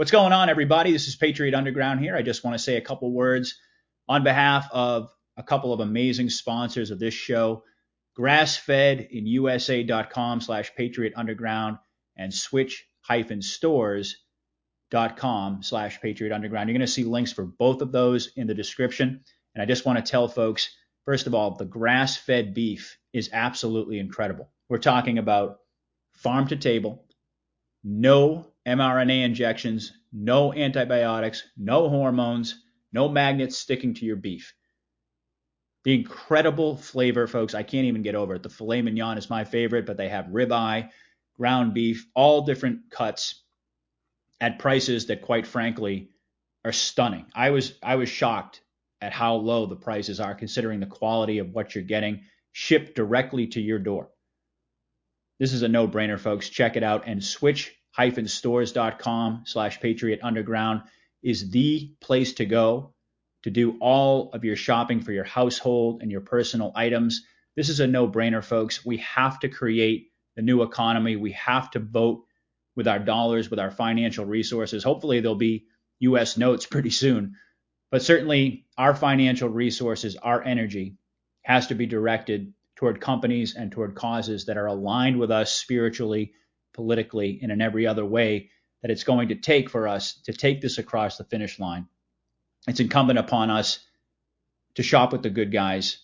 What's going on, everybody? This is Patriot Underground here. I just want to say a couple words on behalf of a couple of amazing sponsors of this show, grassfedinUSA.com slash Patriot Underground and switch-stores.com slash Patriot Underground. You're going to see links for both of those in the description. And I just want to tell folks, first of all, the grass-fed beef is absolutely incredible. We're talking about farm to table, no mRNA injections, no antibiotics, no hormones, no magnets sticking to your beef. The incredible flavor, folks, I can't even get over it. The filet mignon is my favorite, but they have ribeye, ground beef, all different cuts at prices that, quite frankly, are stunning. I was I was shocked at how low the prices are, considering the quality of what you're getting shipped directly to your door. This is a no-brainer, folks. Check it out and switch stores.com slash patriot underground is the place to go to do all of your shopping for your household and your personal items. This is a no brainer, folks. We have to create the new economy. We have to vote with our dollars, with our financial resources. Hopefully, there'll be US notes pretty soon. But certainly, our financial resources, our energy has to be directed toward companies and toward causes that are aligned with us spiritually politically and in every other way that it's going to take for us to take this across the finish line. It's incumbent upon us to shop with the good guys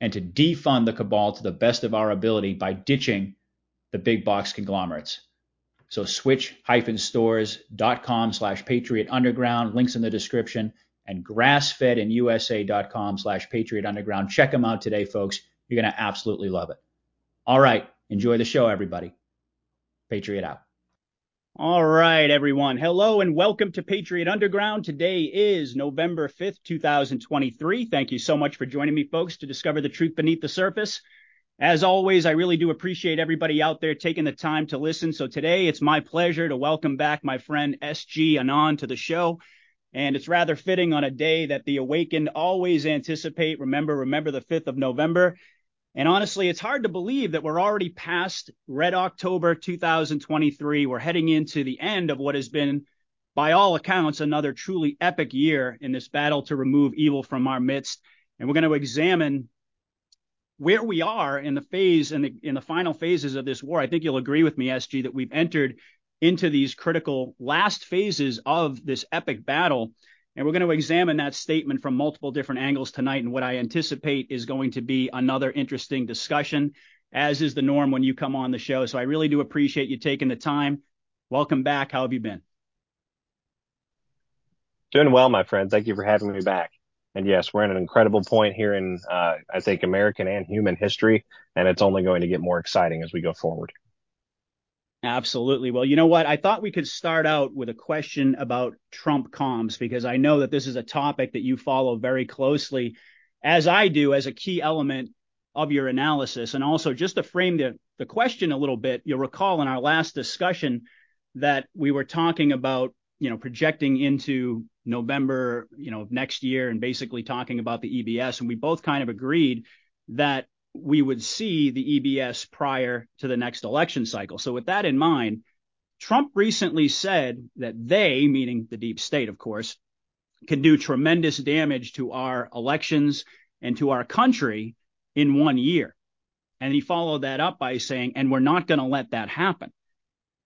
and to defund the cabal to the best of our ability by ditching the big box conglomerates. So switch-stores.com slash patriot underground, links in the description, and grassfedinUSA.com slash patriot underground. Check them out today, folks. You're going to absolutely love it. All right. Enjoy the show, everybody. Patriot out. All right, everyone. Hello and welcome to Patriot Underground. Today is November 5th, 2023. Thank you so much for joining me, folks, to discover the truth beneath the surface. As always, I really do appreciate everybody out there taking the time to listen. So today it's my pleasure to welcome back my friend SG Anon to the show. And it's rather fitting on a day that the awakened always anticipate. Remember, remember the 5th of November. And honestly, it's hard to believe that we're already past Red October 2023. We're heading into the end of what has been, by all accounts, another truly epic year in this battle to remove evil from our midst. And we're going to examine where we are in the phase in the in the final phases of this war. I think you'll agree with me, SG, that we've entered into these critical last phases of this epic battle. And we're going to examine that statement from multiple different angles tonight and what I anticipate is going to be another interesting discussion, as is the norm when you come on the show. So I really do appreciate you taking the time. Welcome back. How have you been? Doing well, my friend. Thank you for having me back. And yes, we're in an incredible point here in, uh, I think, American and human history, and it's only going to get more exciting as we go forward. Absolutely. Well, you know what? I thought we could start out with a question about Trump comms because I know that this is a topic that you follow very closely, as I do, as a key element of your analysis. And also, just to frame the, the question a little bit, you'll recall in our last discussion that we were talking about, you know, projecting into November, you know, next year and basically talking about the EBS. And we both kind of agreed that we would see the EBS prior to the next election cycle. So with that in mind, Trump recently said that they, meaning the deep state, of course, can do tremendous damage to our elections and to our country in one year. And he followed that up by saying, and we're not going to let that happen.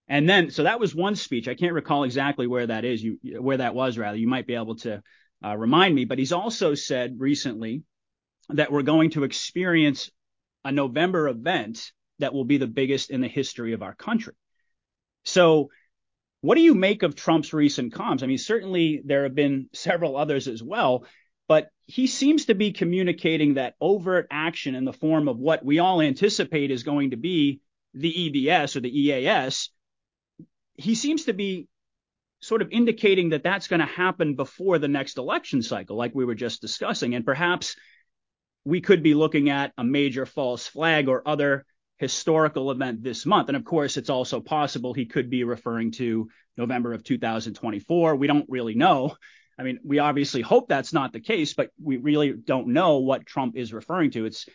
And then, so that was one speech. I can't recall exactly where that is, you, where that was rather. You might be able to uh, remind me, but he's also said recently that we're going to experience a November event that will be the biggest in the history of our country. So, what do you make of Trump's recent comms? I mean, certainly there have been several others as well, but he seems to be communicating that overt action in the form of what we all anticipate is going to be the EBS or the EAS. He seems to be sort of indicating that that's going to happen before the next election cycle, like we were just discussing. And perhaps we could be looking at a major false flag or other historical event this month. And of course, it's also possible he could be referring to November of 2024. We don't really know. I mean, we obviously hope that's not the case, but we really don't know what Trump is referring to. It's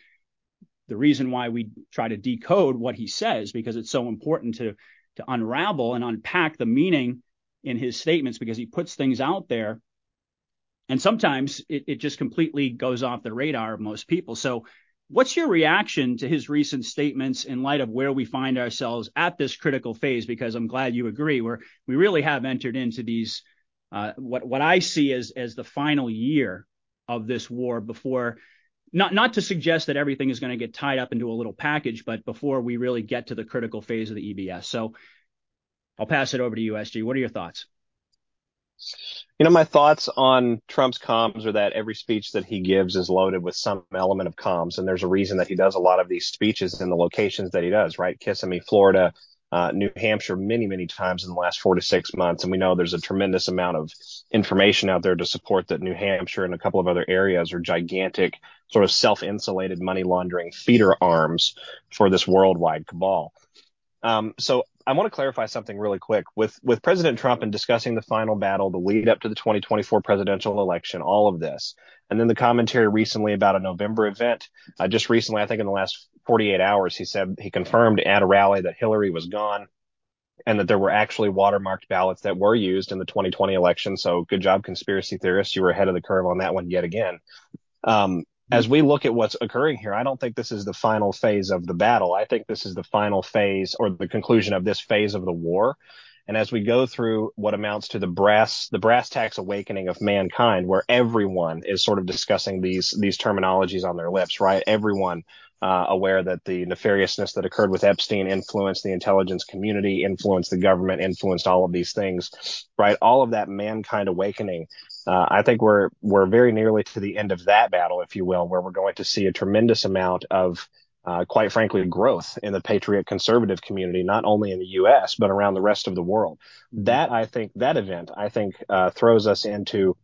the reason why we try to decode what he says because it's so important to to unravel and unpack the meaning in his statements because he puts things out there. And sometimes it, it just completely goes off the radar of most people. So, what's your reaction to his recent statements in light of where we find ourselves at this critical phase? Because I'm glad you agree, where we really have entered into these uh, what what I see as as the final year of this war before not not to suggest that everything is going to get tied up into a little package, but before we really get to the critical phase of the EBS. So I'll pass it over to you, SG. What are your thoughts? You know, my thoughts on Trump's comms are that every speech that he gives is loaded with some element of comms. And there's a reason that he does a lot of these speeches in the locations that he does, right? Kissimmee, Florida, uh, New Hampshire many, many times in the last four to six months. And we know there's a tremendous amount of information out there to support that New Hampshire and a couple of other areas are gigantic, sort of self insulated money laundering feeder arms for this worldwide cabal. Um, so I want to clarify something really quick with with President Trump and discussing the final battle, the lead up to the 2024 presidential election, all of this, and then the commentary recently about a November event. Uh, just recently, I think in the last 48 hours, he said he confirmed at a rally that Hillary was gone and that there were actually watermarked ballots that were used in the 2020 election. So good job, conspiracy theorists. You were ahead of the curve on that one yet again. Um, as we look at what's occurring here, I don't think this is the final phase of the battle. I think this is the final phase or the conclusion of this phase of the war. And as we go through what amounts to the brass, the brass tacks awakening of mankind, where everyone is sort of discussing these, these terminologies on their lips, right? Everyone, uh, aware that the nefariousness that occurred with Epstein influenced the intelligence community, influenced the government, influenced all of these things, right? All of that mankind awakening uh, I think we're we're very nearly to the end of that battle, if you will, where we're going to see a tremendous amount of, uh, quite frankly, growth in the patriot conservative community, not only in the U.S. but around the rest of the world. That I think that event I think uh, throws us into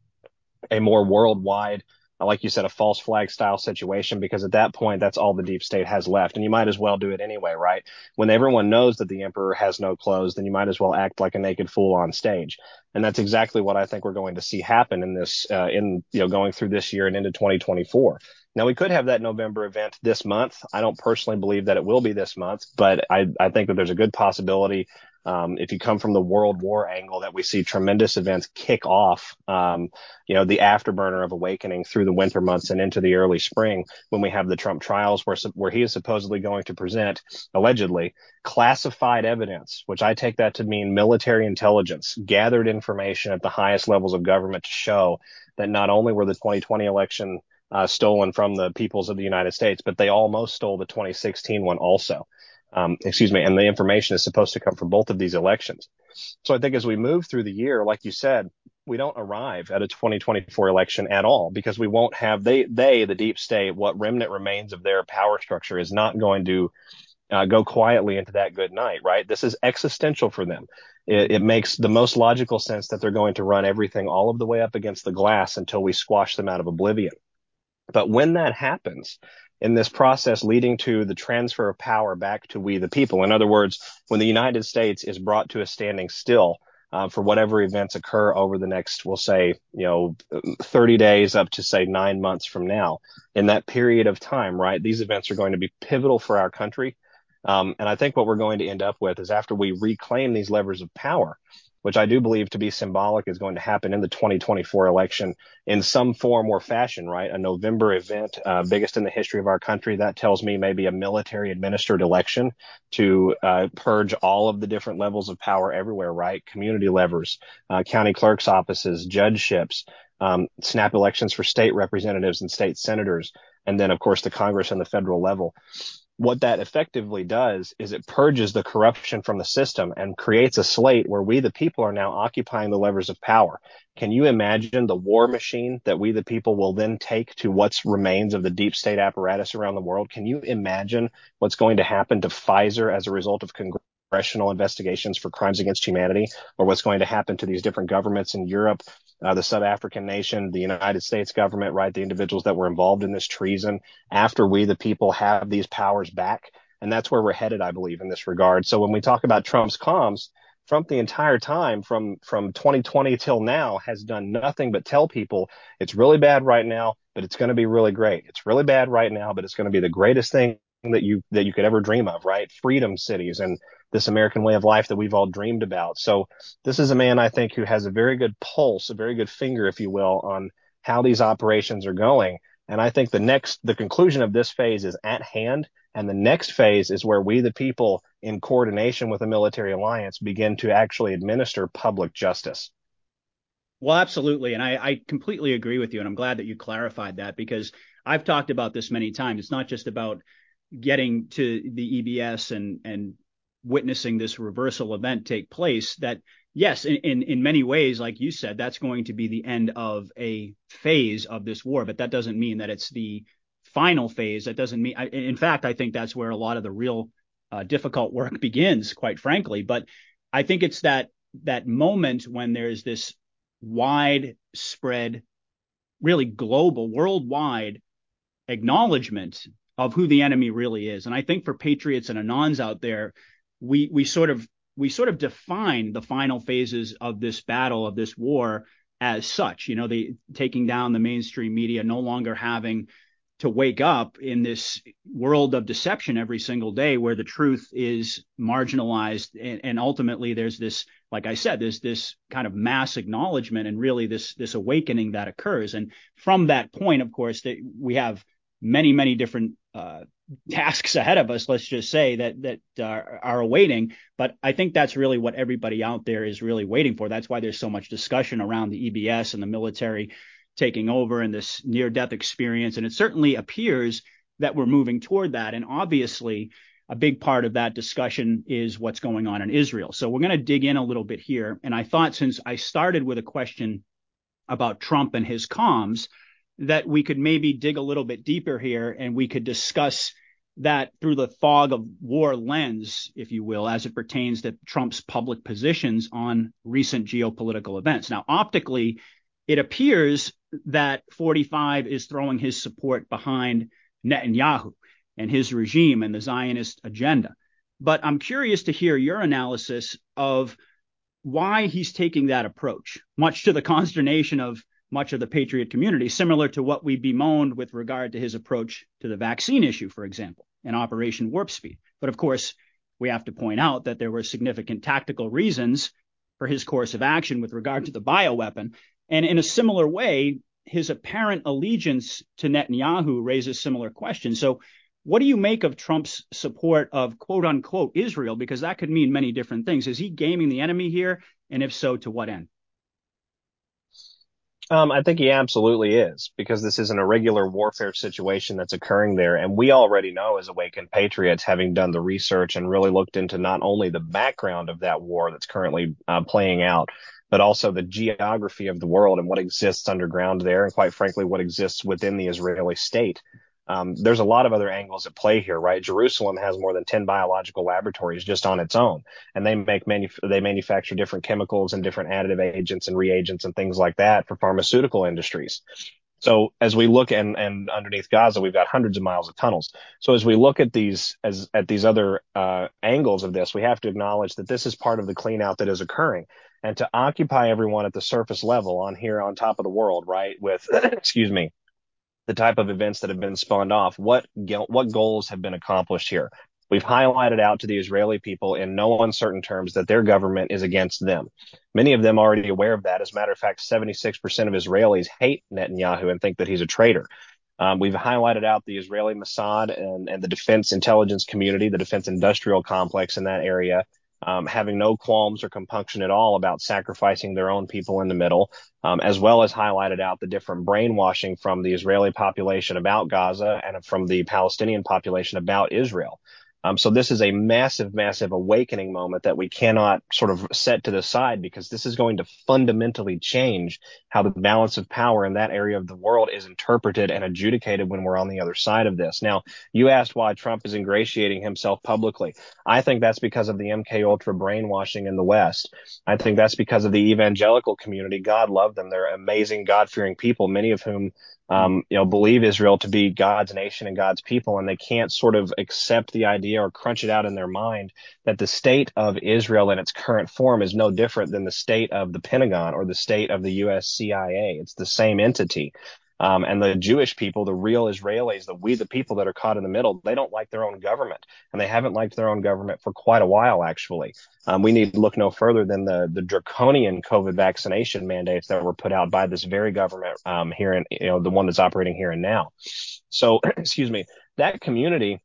a more worldwide like you said, a false flag style situation because at that point, that's all the deep state has left. And you might as well do it anyway, right? When everyone knows that the emperor has no clothes, then you might as well act like a naked fool on stage. And that's exactly what I think we're going to see happen in this, uh, in, you know, going through this year and into 2024. Now we could have that November event this month. I don't personally believe that it will be this month, but I, I think that there's a good possibility um, if you come from the World War angle, that we see tremendous events kick off, um, you know, the afterburner of awakening through the winter months and into the early spring when we have the Trump trials where, where he is supposedly going to present, allegedly, classified evidence, which I take that to mean military intelligence, gathered information at the highest levels of government to show that not only were the 2020 election uh, stolen from the peoples of the United States, but they almost stole the 2016 one also um, excuse me, and the information is supposed to come from both of these elections. So I think as we move through the year, like you said, we don't arrive at a 2024 election at all because we won't have they they the deep state what remnant remains of their power structure is not going to uh, go quietly into that good night, right? This is existential for them. It, it, makes the most logical sense that they're going to run everything all of the way up against the glass until we squash them out of oblivion. But when that happens, in this process leading to the transfer of power back to we the people. In other words, when the United States is brought to a standing still uh, for whatever events occur over the next, we'll say, you know, 30 days up to say nine months from now, in that period of time, right? These events are going to be pivotal for our country. Um, and I think what we're going to end up with is after we reclaim these levers of power, which I do believe to be symbolic is going to happen in the 2024 election in some form or fashion, right? A November event, uh, biggest in the history of our country. That tells me maybe a military administered election to uh, purge all of the different levels of power everywhere, right? Community levers, uh, county clerk's offices, judgeships, um, snap elections for state representatives and state senators, and then of course the Congress and the federal level what that effectively does is it purges the corruption from the system and creates a slate where we, the people, are now occupying the levers of power. Can you imagine the war machine that we, the people, will then take to what's remains of the deep state apparatus around the world? Can you imagine what's going to happen to Pfizer as a result of congressional investigations for crimes against humanity or what's going to happen to these different governments in Europe uh, the South African nation, the United States government, right? The individuals that were involved in this treason after we, the people, have these powers back. And that's where we're headed, I believe, in this regard. So when we talk about Trump's comms, Trump the entire time from, from 2020 till now has done nothing but tell people it's really bad right now, but it's going to be really great. It's really bad right now, but it's going to be the greatest thing that you that you could ever dream of, right? Freedom cities and this American way of life that we've all dreamed about. So this is a man I think who has a very good pulse, a very good finger, if you will, on how these operations are going. And I think the next the conclusion of this phase is at hand. And the next phase is where we, the people, in coordination with a military alliance, begin to actually administer public justice. Well, absolutely. And I, I, completely agree with you. And I'm glad that you clarified that because I've talked about this many times. It's not just about getting to the EBS and and witnessing this reversal event take place that yes in, in in many ways like you said that's going to be the end of a phase of this war but that doesn't mean that it's the final phase. That doesn't mean I, in fact i think that's where a lot of the real uh, difficult work begins quite frankly. But i think it's that that moment when there's this widespread really global worldwide acknowledgement of who the enemy really is. And I think for patriots and anons out there, we we sort of we sort of define the final phases of this battle of this war as such. You know, they taking down the mainstream media, no longer having to wake up in this world of deception every single day where the truth is marginalized and, and, ultimately there's this like i said there's this kind of mass acknowledgement and really this this awakening that occurs and from that point of course that we have many, many different uh, tasks ahead of us. Let's just say that that are, are awaiting. But I think that's really what everybody out there is really waiting for. That's why there's so much discussion around the EBS and the military taking over and this near-death experience. And it certainly appears that we're moving toward that. And obviously, a big part of that discussion is what's going on in Israel. So we're going to dig in a little bit here. And I thought since I started with a question about Trump and his comms, that we could maybe dig a little bit deeper here and we could discuss that through the fog of war lens, if you will, as it pertains to Trump's public positions on recent geopolitical events. Now, optically, it appears that 45 is throwing his support behind Netanyahu and his regime and the Zionist agenda. But I'm curious to hear your analysis of why he's taking that approach, much to the consternation of much of the patriot community, similar to what we bemoaned with regard to his approach to the vaccine issue, for example, in Operation Warp Speed. But of course, we have to point out that there were significant tactical reasons for his course of action with regard to the bioweapon. And in a similar way, his apparent allegiance to Netanyahu raises similar questions. So, what do you make of Trump's support of quote unquote Israel? Because that could mean many different things. Is he gaming the enemy here? And if so, to what end? Um, I think he absolutely is because this is an irregular warfare situation that's occurring there. And we already know as awakened patriots, having done the research and really looked into not only the background of that war that's currently uh, playing out, but also the geography of the world and what exists underground there. And quite frankly, what exists within the Israeli state. Um, there's a lot of other angles at play here, right? Jerusalem has more than 10 biological laboratories just on its own, and they make they manufacture different chemicals and different additive agents and reagents and things like that for pharmaceutical industries. So as we look and, and underneath Gaza, we've got hundreds of miles of tunnels. So as we look at these as at these other uh, angles of this, we have to acknowledge that this is part of the clean out that is occurring. And to occupy everyone at the surface level on here on top of the world, right? With excuse me, the type of events that have been spawned off. What what goals have been accomplished here? We've highlighted out to the Israeli people in no uncertain terms that their government is against them. Many of them already aware of that. As a matter of fact, 76% of Israelis hate Netanyahu and think that he's a traitor. Um, we've highlighted out the Israeli Mossad and, and the defense intelligence community, the defense industrial complex in that area, um, having no qualms or compunction at all about sacrificing their own people in the middle, um, as well as highlighted out the different brainwashing from the Israeli population about Gaza and from the Palestinian population about Israel. Um, so this is a massive, massive awakening moment that we cannot sort of set to the side because this is going to fundamentally change how the balance of power in that area of the world is interpreted and adjudicated when we're on the other side of this. Now, you asked why Trump is ingratiating himself publicly. I think that's because of the MK Ultra brainwashing in the West. I think that's because of the evangelical community. God love them. They're amazing, God fearing people, many of whom um, you know, believe Israel to be God's nation and God's people, and they can't sort of accept the idea or crunch it out in their mind that the state of Israel in its current form is no different than the state of the Pentagon or the state of the U.S. CIA. It's the same entity. Um, and the Jewish people, the real Israelis, the we the people that are caught in the middle, they don't like their own government, and they haven't liked their own government for quite a while, actually. Um, we need to look no further than the the draconian COVID vaccination mandates that were put out by this very government um, here in you know the one that's operating here and now. So, excuse me, that community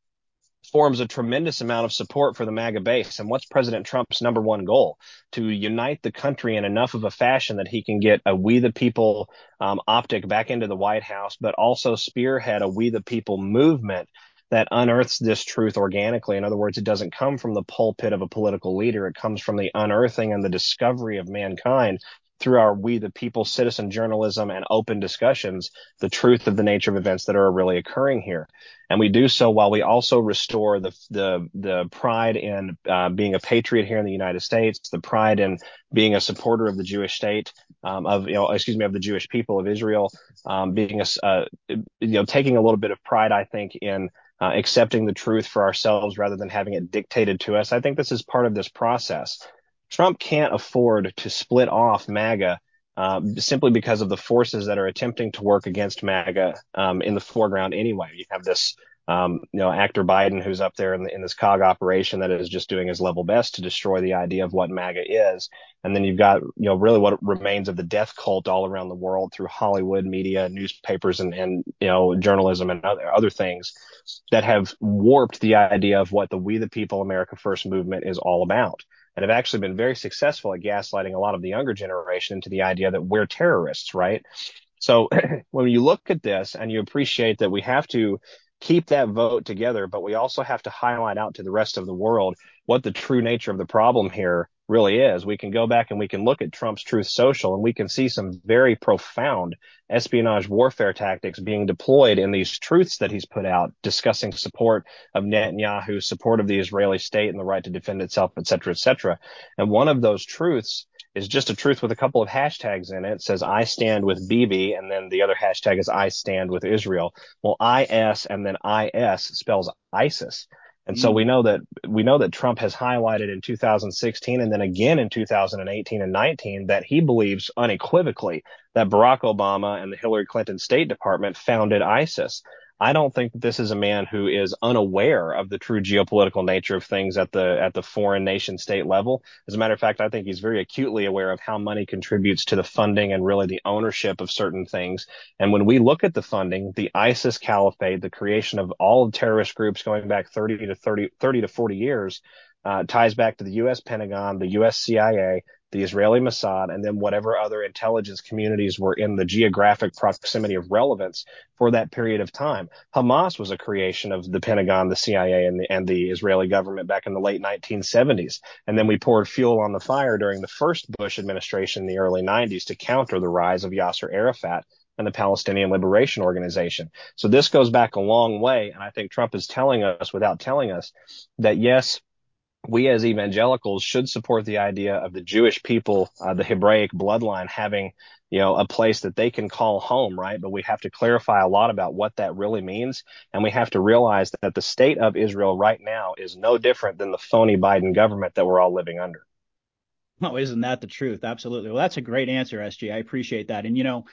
forms a tremendous amount of support for the MAGA base. And what's President Trump's number one goal? To unite the country in enough of a fashion that he can get a We the People um, optic back into the White House, but also spearhead a We the People movement that unearths this truth organically. In other words, it doesn't come from the pulpit of a political leader. It comes from the unearthing and the discovery of mankind through our we the people citizen journalism and open discussions the truth of the nature of events that are really occurring here and we do so while we also restore the the the pride in uh, being a patriot here in the United States the pride in being a supporter of the Jewish state um, of you know excuse me of the Jewish people of Israel um, being a uh, you know taking a little bit of pride I think in uh, accepting the truth for ourselves rather than having it dictated to us. I think this is part of this process. Trump can't afford to split off MAGA uh, simply because of the forces that are attempting to work against MAGA um, in the foreground anyway. You have this, um, you know, actor Biden who's up there in, the, in, this COG operation that is just doing his level best to destroy the idea of what MAGA is. And then you've got, you know, really what remains of the death cult all around the world through Hollywood media, newspapers, and, and you know, journalism and other, other things that have warped the idea of what the We the People America First movement is all about and have actually been very successful at gaslighting a lot of the younger generation into the idea that we're terrorists, right? So when you look at this and you appreciate that we have to keep that vote together, but we also have to highlight out to the rest of the world what the true nature of the problem here really is. We can go back and we can look at Trump's Truth Social and we can see some very profound espionage warfare tactics being deployed in these truths that he's put out, discussing support of Netanyahu, support of the Israeli state and the right to defend itself, et cetera, et cetera. And one of those truths is just a truth with a couple of hashtags in it. it. says I stand with Bibi, and then the other hashtag is I stand with Israel. Well, IS and then IS spells ISIS. And so mm. we know that we know that Trump has highlighted in 2016 and then again in 2018 and 19 that he believes unequivocally that Barack Obama and the Hillary Clinton State Department founded ISIS. I don't think this is a man who is unaware of the true geopolitical nature of things at the at the foreign nation state level. As a matter of fact, I think he's very acutely aware of how money contributes to the funding and really the ownership of certain things. And when we look at the funding, the ISIS caliphate, the creation of all of terrorist groups going back 30 to 30, 30 to 40 years, uh, ties back to the U.S. Pentagon, the U.S. CIA, the Israeli Mossad, and then whatever other intelligence communities were in the geographic proximity of relevance for that period of time. Hamas was a creation of the Pentagon, the CIA, and the, and the Israeli government back in the late 1970s. And then we poured fuel on the fire during the first Bush administration in the early 90s to counter the rise of Yasser Arafat and the Palestinian Liberation Organization. So this goes back a long way. And I think Trump is telling us without telling us that yes, we as evangelicals should support the idea of the Jewish people, uh, the Hebraic bloodline having, you know, a place that they can call home, right? But we have to clarify a lot about what that really means. And we have to realize that the state of Israel right now is no different than the phony Biden government that we're all living under. Oh, isn't that the truth? Absolutely. Well, that's a great answer, SG. I appreciate that. And, you know,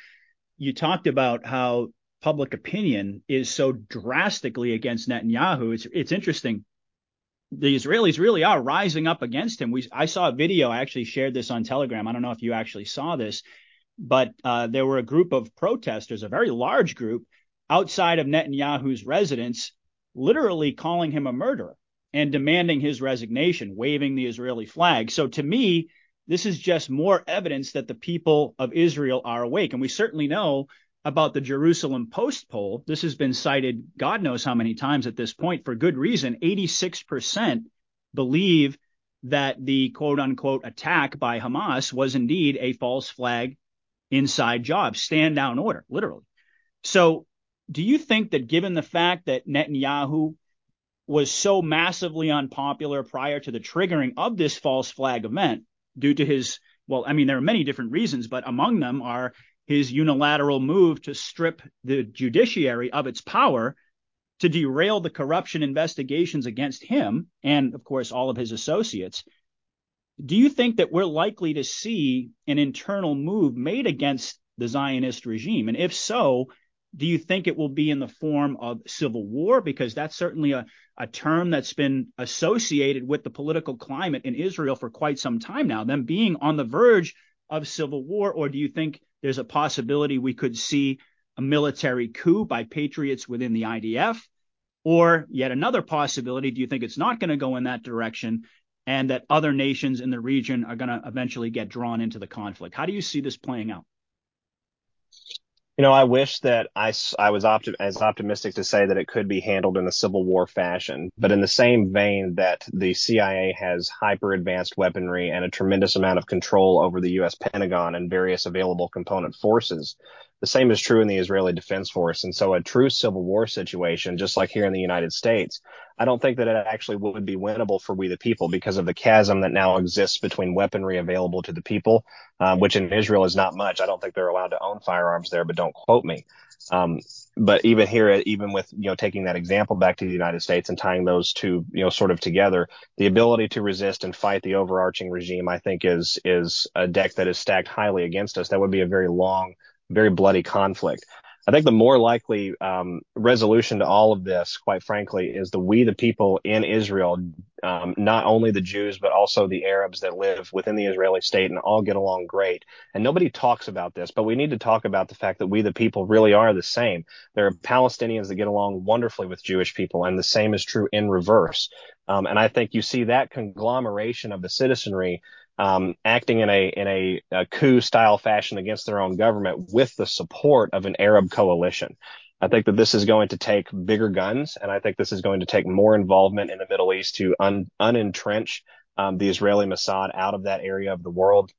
you talked about how public opinion is so drastically against Netanyahu. It's, it's interesting the Israelis really are rising up against him. We I saw a video. I actually shared this on Telegram. I don't know if you actually saw this, but uh, there were a group of protesters, a very large group, outside of Netanyahu's residence, literally calling him a murderer and demanding his resignation, waving the Israeli flag. So to me, this is just more evidence that the people of Israel are awake, and we certainly know about the Jerusalem Post poll. This has been cited God knows how many times at this point for good reason. 86% believe that the quote unquote attack by Hamas was indeed a false flag inside job, stand down order, literally. So do you think that given the fact that Netanyahu was so massively unpopular prior to the triggering of this false flag event due to his well, I mean, there are many different reasons, but among them are his unilateral move to strip the judiciary of its power to derail the corruption investigations against him and, of course, all of his associates. Do you think that we're likely to see an internal move made against the Zionist regime? And if so, Do you think it will be in the form of civil war? Because that's certainly a, a term that's been associated with the political climate in Israel for quite some time now, them being on the verge of civil war. Or do you think there's a possibility we could see a military coup by patriots within the IDF? Or yet another possibility, do you think it's not going to go in that direction and that other nations in the region are going to eventually get drawn into the conflict? How do you see this playing out? You know, I wish that I, I was opti- as optimistic to say that it could be handled in a civil war fashion. But in the same vein that the CIA has hyper advanced weaponry and a tremendous amount of control over the U.S. Pentagon and various available component forces, the same is true in the Israeli Defense Force. And so a true civil war situation, just like here in the United States, I don't think that it actually would be winnable for we the people because of the chasm that now exists between weaponry available to the people, um, which in Israel is not much. I don't think they're allowed to own firearms there, but don't quote me. Um, but even here, even with, you know, taking that example back to the United States and tying those two, you know, sort of together, the ability to resist and fight the overarching regime, I think is, is a deck that is stacked highly against us. That would be a very long, very bloody conflict. I think the more likely um, resolution to all of this, quite frankly, is the we the people in Israel, um, not only the Jews but also the Arabs that live within the Israeli state and all get along great. And nobody talks about this, but we need to talk about the fact that we the people really are the same. There are Palestinians that get along wonderfully with Jewish people, and the same is true in reverse. Um, and I think you see that conglomeration of the citizenry um, acting in a in a, a coup style fashion against their own government with the support of an Arab coalition. I think that this is going to take bigger guns, and I think this is going to take more involvement in the Middle East to un, unentrench um, the Israeli Mossad out of that area of the world.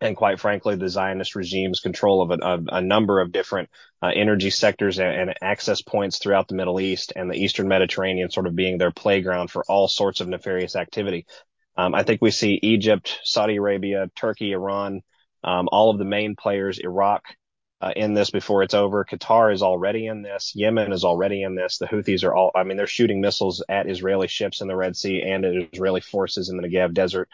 And quite frankly, the Zionist regime's control of a, of a number of different uh, energy sectors and, and, access points throughout the Middle East and the Eastern Mediterranean sort of being their playground for all sorts of nefarious activity. Um, I think we see Egypt, Saudi Arabia, Turkey, Iran, um, all of the main players, Iraq, uh, in this before it's over. Qatar is already in this. Yemen is already in this. The Houthis are all, I mean, they're shooting missiles at Israeli ships in the Red Sea and at Israeli forces in the Negev desert.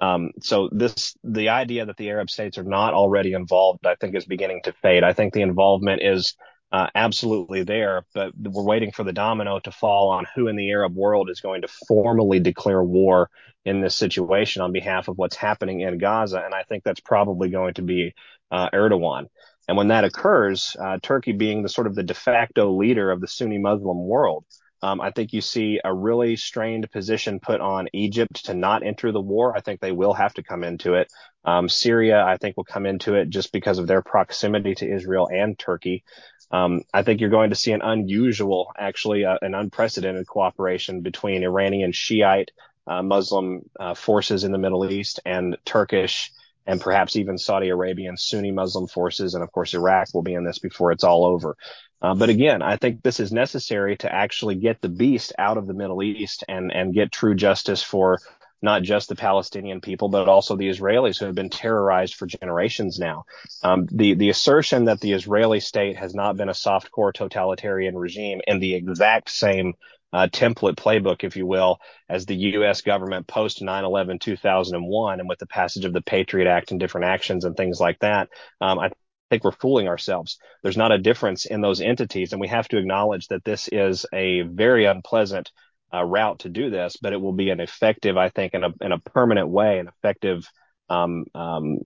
Um, so this, the idea that the Arab states are not already involved, I think is beginning to fade. I think the involvement is uh, absolutely there, but we're waiting for the domino to fall on who in the Arab world is going to formally declare war in this situation on behalf of what's happening in Gaza. And I think that's probably going to be uh, Erdogan. And when that occurs, uh, Turkey being the sort of the de facto leader of the Sunni Muslim world, um, I think you see a really strained position put on Egypt to not enter the war. I think they will have to come into it. Um, Syria, I think, will come into it just because of their proximity to Israel and Turkey. Um, I think you're going to see an unusual, actually, uh, an unprecedented cooperation between Iranian Shiite uh, Muslim uh, forces in the Middle East and Turkish and perhaps even Saudi Arabian Sunni Muslim forces. And of course, Iraq will be in this before it's all over. Uh, but again, I think this is necessary to actually get the beast out of the Middle East and, and get true justice for not just the Palestinian people, but also the Israelis who have been terrorized for generations now. Um, the, the assertion that the Israeli state has not been a soft core totalitarian regime in the exact same uh, template playbook, if you will, as the U.S. government post 9/11 2001, and with the passage of the Patriot Act and different actions and things like that. Um, I think we're fooling ourselves. There's not a difference in those entities, and we have to acknowledge that this is a very unpleasant uh, route to do this, but it will be an effective, I think, in a in a permanent way, an effective um, um,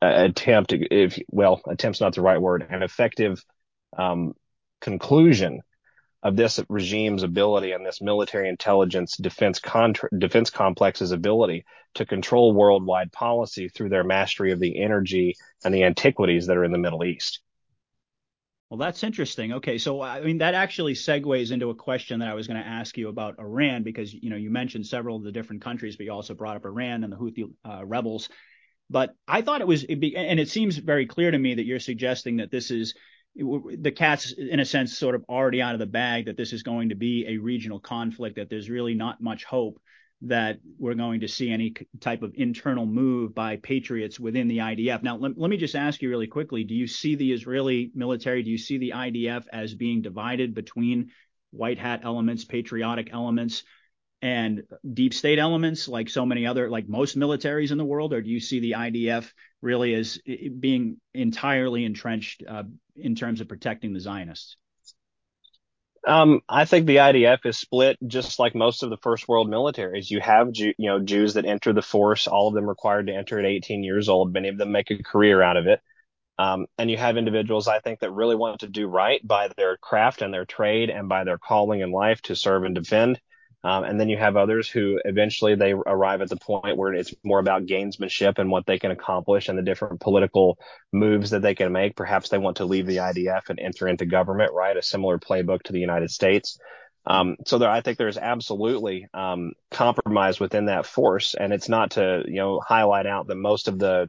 attempt. If well, attempt's not the right word, an effective um, conclusion of this regime's ability and this military intelligence defense contra- defense complex's ability to control worldwide policy through their mastery of the energy and the antiquities that are in the Middle East. Well, that's interesting. Okay, so I mean that actually segues into a question that I was going to ask you about Iran because you know you mentioned several of the different countries, but you also brought up Iran and the Houthi uh, rebels. But I thought it was, and it seems very clear to me that you're suggesting that this is the cat's in a sense sort of already out of the bag that this is going to be a regional conflict that there's really not much hope that we're going to see any type of internal move by patriots within the IDF. Now, let, let, me just ask you really quickly do you see the Israeli military, do you see the IDF as being divided between white hat elements, patriotic elements? and deep state elements like so many other like most militaries in the world or do you see the IDF really as being entirely entrenched uh, in terms of protecting the Zionists? Um, I think the IDF is split just like most of the first world militaries. You have, Jew, you know, Jews that enter the force, all of them required to enter at 18 years old. Many of them make a career out of it. Um, and you have individuals, I think, that really want to do right by their craft and their trade and by their calling in life to serve and defend. Um, and then you have others who eventually they arrive at the point where it's more about gamesmanship and what they can accomplish and the different political moves that they can make. Perhaps they want to leave the IDF and enter into government, right? A similar playbook to the United States. Um, so there, I think there's absolutely um, compromise within that force, and it's not to you know highlight out that most of the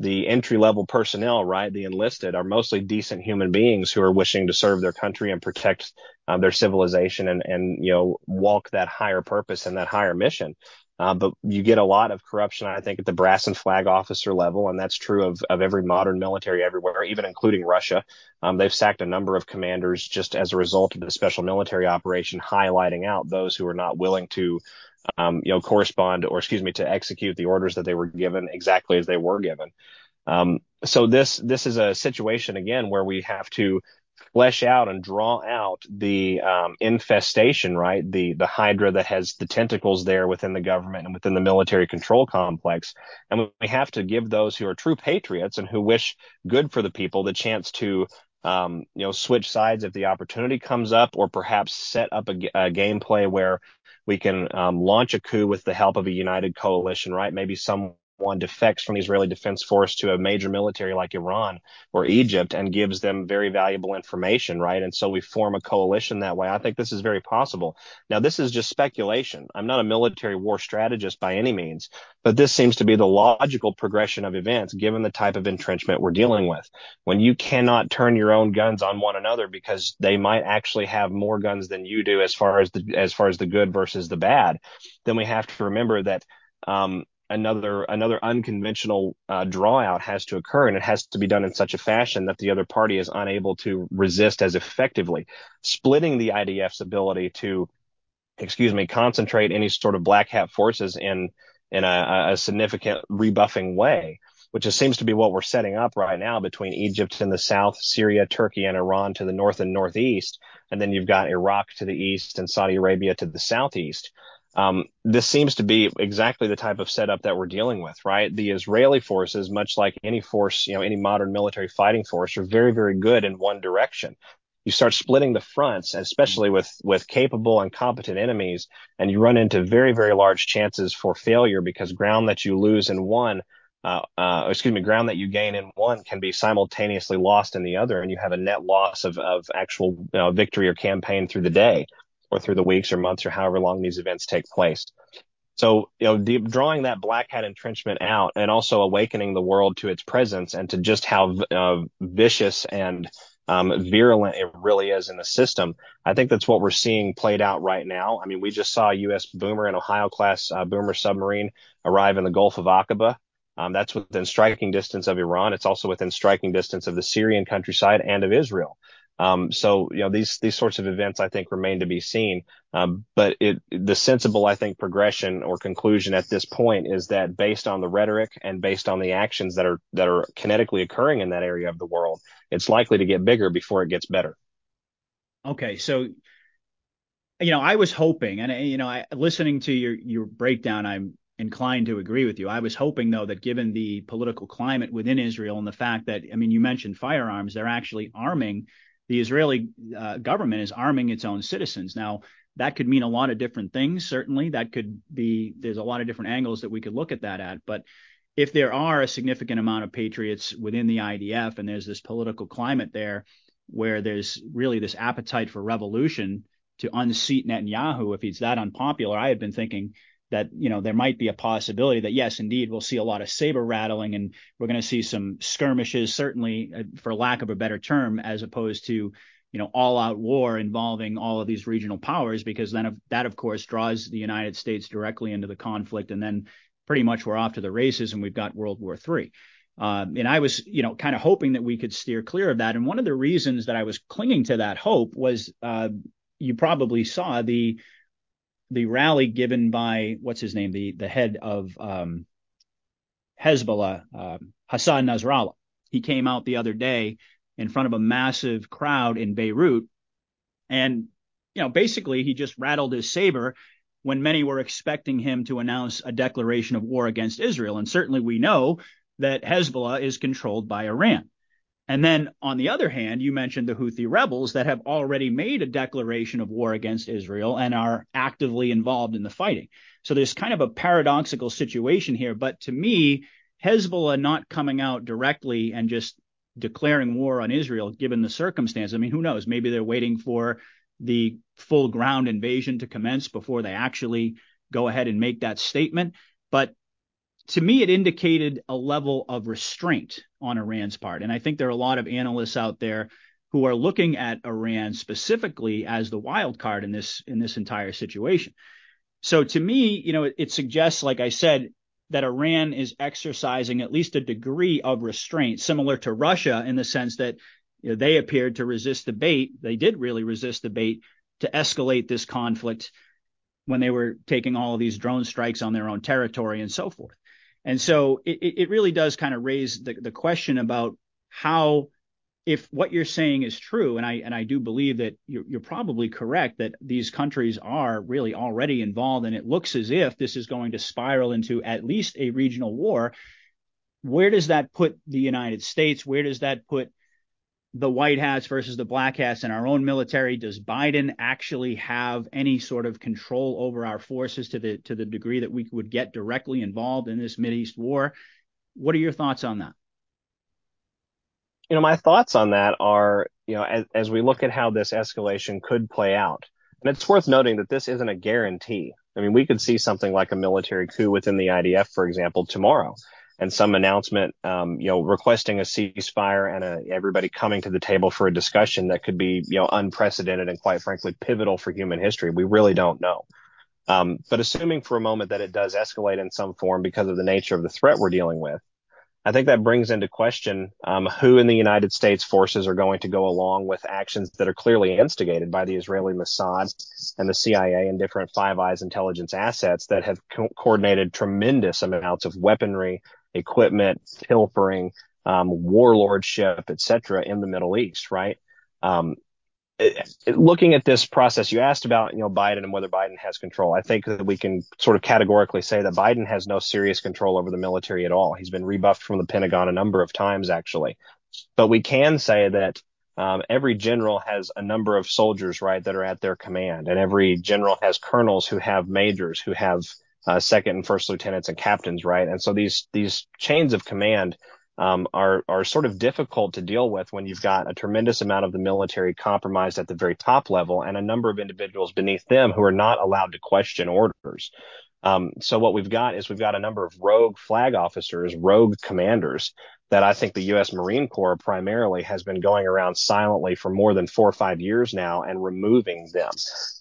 the entry level personnel, right, the enlisted, are mostly decent human beings who are wishing to serve their country and protect uh, their civilization and, and, you know, walk that higher purpose and that higher mission. Uh, but you get a lot of corruption, I think, at the brass and flag officer level, and that's true of, of every modern military everywhere, even including Russia. Um, they've sacked a number of commanders just as a result of the special military operation, highlighting out those who are not willing to, um, you know, correspond or excuse me, to execute the orders that they were given exactly as they were given. Um, so this this is a situation again where we have to flesh out and draw out the um, infestation, right? The the hydra that has the tentacles there within the government and within the military control complex, and we have to give those who are true patriots and who wish good for the people the chance to. Um, you know, switch sides if the opportunity comes up, or perhaps set up a, a gameplay where we can um, launch a coup with the help of a united coalition, right? Maybe some one defects from the Israeli Defense Force to a major military like Iran or Egypt and gives them very valuable information, right? And so we form a coalition that way. I think this is very possible. Now, this is just speculation. I'm not a military war strategist by any means, but this seems to be the logical progression of events given the type of entrenchment we're dealing with. When you cannot turn your own guns on one another because they might actually have more guns than you do as far as the as far as the good versus the bad, then we have to remember that um, another another unconventional uh, draw out has to occur and it has to be done in such a fashion that the other party is unable to resist as effectively splitting the IDF's ability to excuse me concentrate any sort of black hat forces in in a, a significant rebuffing way which seems to be what we're setting up right now between Egypt in the south, Syria, Turkey, and Iran to the north and northeast. And then you've got Iraq to the east and Saudi Arabia to the southeast. Um, this seems to be exactly the type of setup that we're dealing with, right? The Israeli forces, much like any force, you know, any modern military fighting force, are very, very good in one direction. You start splitting the fronts, especially with with capable and competent enemies, and you run into very, very large chances for failure because ground that you lose in one uh, uh, excuse me, ground that you gain in one can be simultaneously lost in the other, and you have a net loss of, of actual you know, victory or campaign through the day or through the weeks or months or however long these events take place. So, you know, deep, drawing that black hat entrenchment out and also awakening the world to its presence and to just how uh, vicious and um, virulent it really is in the system. I think that's what we're seeing played out right now. I mean, we just saw a U.S. boomer, and Ohio class uh, boomer submarine arrive in the Gulf of Aqaba. Um, that's within striking distance of Iran. It's also within striking distance of the Syrian countryside and of Israel. Um, so, you know, these, these sorts of events, I think, remain to be seen. Um, but it, the sensible, I think, progression or conclusion at this point is that based on the rhetoric and based on the actions that are, that are kinetically occurring in that area of the world, it's likely to get bigger before it gets better. Okay. So, you know, I was hoping, and, you know, I, listening to your, your breakdown, I'm inclined to agree with you. I was hoping, though, that given the political climate within Israel and the fact that, I mean, you mentioned firearms, they're actually arming the Israeli uh, government is arming its own citizens. Now, that could mean a lot of different things. Certainly, that could be there's a lot of different angles that we could look at that at. But if there are a significant amount of patriots within the IDF and there's this political climate there where there's really this appetite for revolution to unseat Netanyahu, if he's that unpopular, I had been thinking that you know there might be a possibility that yes, indeed, we'll see a lot of saber rattling and we're going to see some skirmishes, certainly uh, for lack of a better term, as opposed to you know all-out war involving all of these regional powers, because then that of course draws the United States directly into the conflict, and then pretty much we're off to the races and we've got World War III. Uh, and I was, you know, kind of hoping that we could steer clear of that. And one of the reasons that I was clinging to that hope was, uh, you probably saw the the rally given by what's his name, the the head of um, Hezbollah, uh, Hassan Nasrallah. He came out the other day in front of a massive crowd in Beirut, and you know, basically he just rattled his saber when many were expecting him to announce a declaration of war against Israel. And certainly we know that Hezbollah is controlled by Iran. And then on the other hand, you mentioned the Houthi rebels that have already made a declaration of war against Israel and are actively involved in the fighting. So there's kind of a paradoxical situation here. But to me, Hezbollah not coming out directly and just declaring war on Israel, given the circumstance, I mean, who knows? Maybe they're waiting for the full ground invasion to commence before they actually go ahead and make that statement. But to me, it indicated a level of restraint on Iran's part. And I think there are a lot of analysts out there who are looking at Iran specifically as the wild card in this in this entire situation. So to me, you know, it, it suggests, like I said, that Iran is exercising at least a degree of restraint, similar to Russia in the sense that you know, they appeared to resist the bait. They did really resist the bait to escalate this conflict when they were taking all of these drone strikes on their own territory and so forth. And so it, it really does kind of raise the, the question about how, if what you're saying is true, and I and I do believe that you're, you're probably correct that these countries are really already involved, and it looks as if this is going to spiral into at least a regional war. Where does that put the United States? Where does that put the white hats versus the black hats in our own military? Does Biden actually have any sort of control over our forces to the to the degree that we would get directly involved in this East war? What are your thoughts on that? You know, my thoughts on that are, you know, as, as we look at how this escalation could play out, and it's worth noting that this isn't a guarantee. I mean, we could see something like a military coup within the IDF, for example, tomorrow and some announcement, um, you know, requesting a ceasefire and a, everybody coming to the table for a discussion that could be, you know, unprecedented and quite frankly pivotal for human history. We really don't know. Um, but assuming for a moment that it does escalate in some form because of the nature of the threat we're dealing with, I think that brings into question um, who in the United States forces are going to go along with actions that are clearly instigated by the Israeli Mossad and the CIA and different Five Eyes intelligence assets that have co- coordinated tremendous amounts of weaponry, equipment, pilfering, um, warlordship, etc., in the Middle East, right? Um, it, it, looking at this process, you asked about, you know, Biden and whether Biden has control. I think that we can sort of categorically say that Biden has no serious control over the military at all. He's been rebuffed from the Pentagon a number of times, actually. But we can say that um, every general has a number of soldiers, right, that are at their command, and every general has colonels who have majors, who have uh, second and first lieutenants and captains, right? And so these these chains of command um, are are sort of difficult to deal with when you've got a tremendous amount of the military compromised at the very top level and a number of individuals beneath them who are not allowed to question orders. Um, so what we've got is we've got a number of rogue flag officers, rogue commanders that I think the U.S. Marine Corps primarily has been going around silently for more than four or five years now and removing them.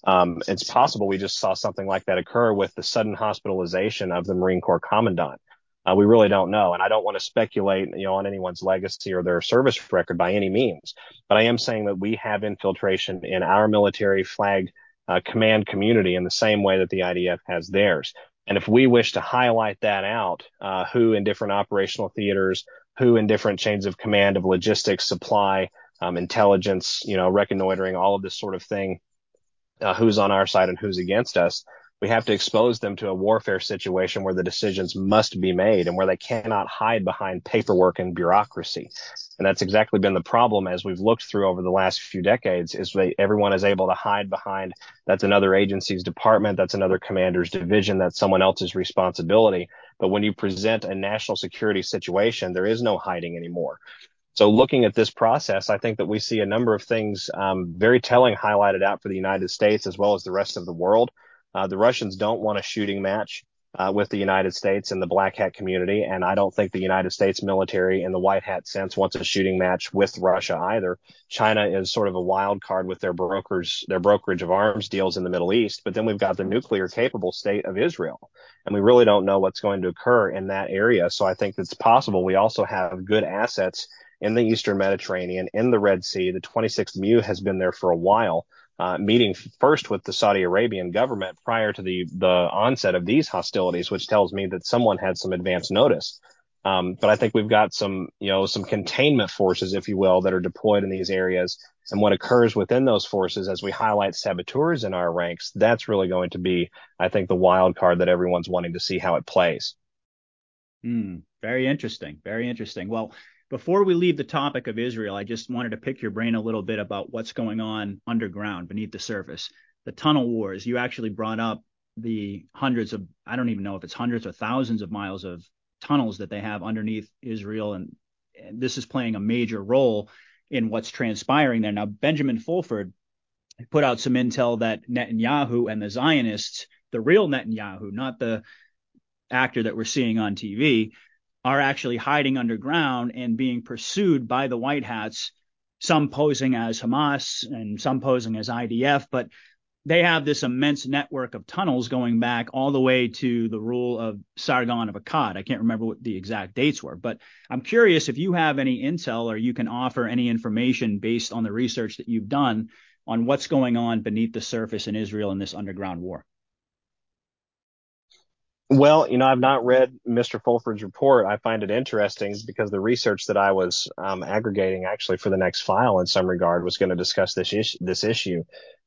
Um, it's possible we just saw something like that occur with the sudden hospitalization of the Marine Corps commandant. Uh, we really don't know, and I don't want to speculate, you know, on anyone's legacy or their service record by any means. But I am saying that we have infiltration in our military flag uh, command community in the same way that the IDF has theirs. And if we wish to highlight that out, uh, who in different operational theaters, who in different chains of command of logistics, supply, um, intelligence, you know, reconnoitering, all of this sort of thing, uh, who's on our side and who's against us, we have to expose them to a warfare situation where the decisions must be made and where they cannot hide behind paperwork and bureaucracy. And that's exactly been the problem as we've looked through over the last few decades is they, everyone is able to hide behind that's another agency's department, that's another commander's division, that's someone else's responsibility. But when you present a national security situation, there is no hiding anymore. So looking at this process, I think that we see a number of things um, very telling highlighted out for the United States as well as the rest of the world. Uh, the Russians don't want a shooting match uh, with the United States and the black hat community, and I don't think the United States military in the white hat sense wants a shooting match with Russia either. China is sort of a wild card with their brokers, their brokerage of arms deals in the Middle East, but then we've got the nuclear capable state of Israel, and we really don't know what's going to occur in that area. So I think it's possible we also have good assets in the Eastern Mediterranean, in the Red Sea. The 26th MEU has been there for a while uh, meeting first with the Saudi Arabian government prior to the the onset of these hostilities, which tells me that someone had some advance notice. Um, but I think we've got some, you know, some containment forces, if you will, that are deployed in these areas. And what occurs within those forces as we highlight saboteurs in our ranks, that's really going to be, I think, the wild card that everyone's wanting to see how it plays. Mm, very interesting. Very interesting. Well, before we leave the topic of Israel, I just wanted to pick your brain a little bit about what's going on underground beneath the surface. The tunnel wars, you actually brought up the hundreds of, I don't even know if it's hundreds or thousands of miles of tunnels that they have underneath Israel. And, and this is playing a major role in what's transpiring there. Now, Benjamin Fulford put out some intel that Netanyahu and the Zionists, the real Netanyahu, not the actor that we're seeing on TV, are actually hiding underground and being pursued by the white hats, some posing as Hamas and some posing as IDF, but they have this immense network of tunnels going back all the way to the rule of Sargon of Akkad. I can't remember what the exact dates were, but I'm curious if you have any intel or you can offer any information based on the research that you've done on what's going on beneath the surface in Israel in this underground war. Well, you know, I've not read Mr. Fulford's report. I find it interesting because the research that I was um, aggregating actually for the next file in some regard was going to discuss this issue. This issue.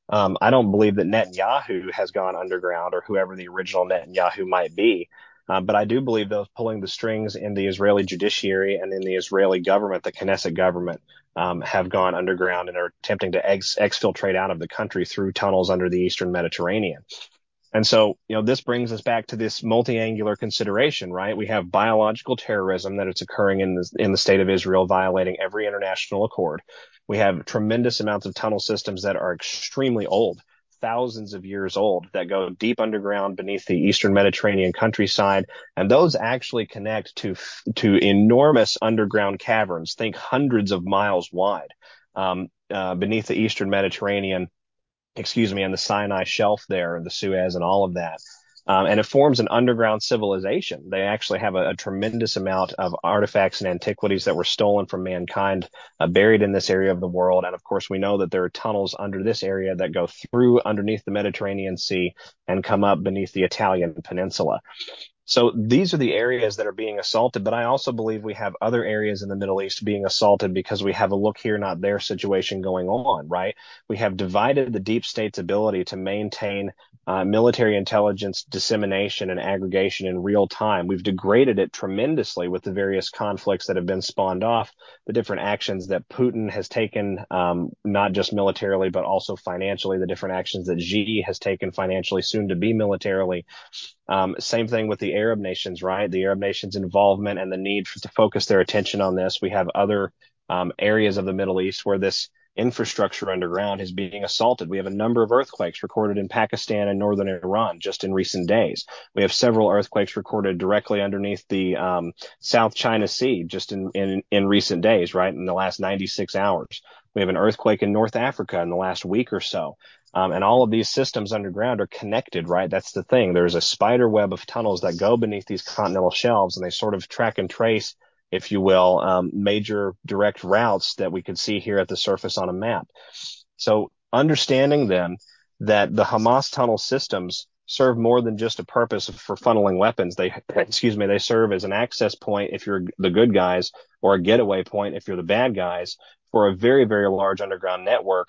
Um, I don't believe that Netanyahu has gone underground or whoever the original Netanyahu might be. Uh, but I do believe those pulling the strings in the Israeli judiciary and in the Israeli government, the Knesset government, um, have gone underground and are attempting to ex- exfiltrate out of the country through tunnels under the Eastern Mediterranean. And so, you know, this brings us back to this multi-angular consideration, right? We have biological terrorism that it's occurring in the, in the state of Israel, violating every international accord. We have tremendous amounts of tunnel systems that are extremely old, thousands of years old, that go deep underground beneath the Eastern Mediterranean countryside. And those actually connect to, to enormous underground caverns, think hundreds of miles wide, um, uh, beneath the Eastern Mediterranean excuse me, on the Sinai Shelf there, the Suez and all of that. Um, and it forms an underground civilization. They actually have a, a, tremendous amount of artifacts and antiquities that were stolen from mankind, uh, buried in this area of the world. And of course, we know that there are tunnels under this area that go through underneath the Mediterranean Sea and come up beneath the Italian peninsula. So these are the areas that are being assaulted, but I also believe we have other areas in the Middle East being assaulted because we have a look here, not there situation going on, right? We have divided the deep state's ability to maintain uh, military intelligence dissemination and aggregation in real time. We've degraded it tremendously with the various conflicts that have been spawned off, the different actions that Putin has taken, um, not just militarily, but also financially, the different actions that Xi has taken financially, soon to be militarily. Um, same thing with the Arab nations, right? The Arab nations' involvement and the need for, to focus their attention on this. We have other um, areas of the Middle East where this infrastructure underground is being assaulted. We have a number of earthquakes recorded in Pakistan and northern Iran just in recent days. We have several earthquakes recorded directly underneath the um, South China Sea just in, in, in recent days, right? In the last 96 hours. We have an earthquake in North Africa in the last week or so. Um, and all of these systems underground are connected, right? That's the thing. There's a spider web of tunnels that go beneath these continental shelves and they sort of track and trace, if you will, um, major direct routes that we could see here at the surface on a map. So understanding then that the Hamas tunnel systems serve more than just a purpose for funneling weapons. They, excuse me, they serve as an access point if you're the good guys or a getaway point if you're the bad guys for a very, very large underground network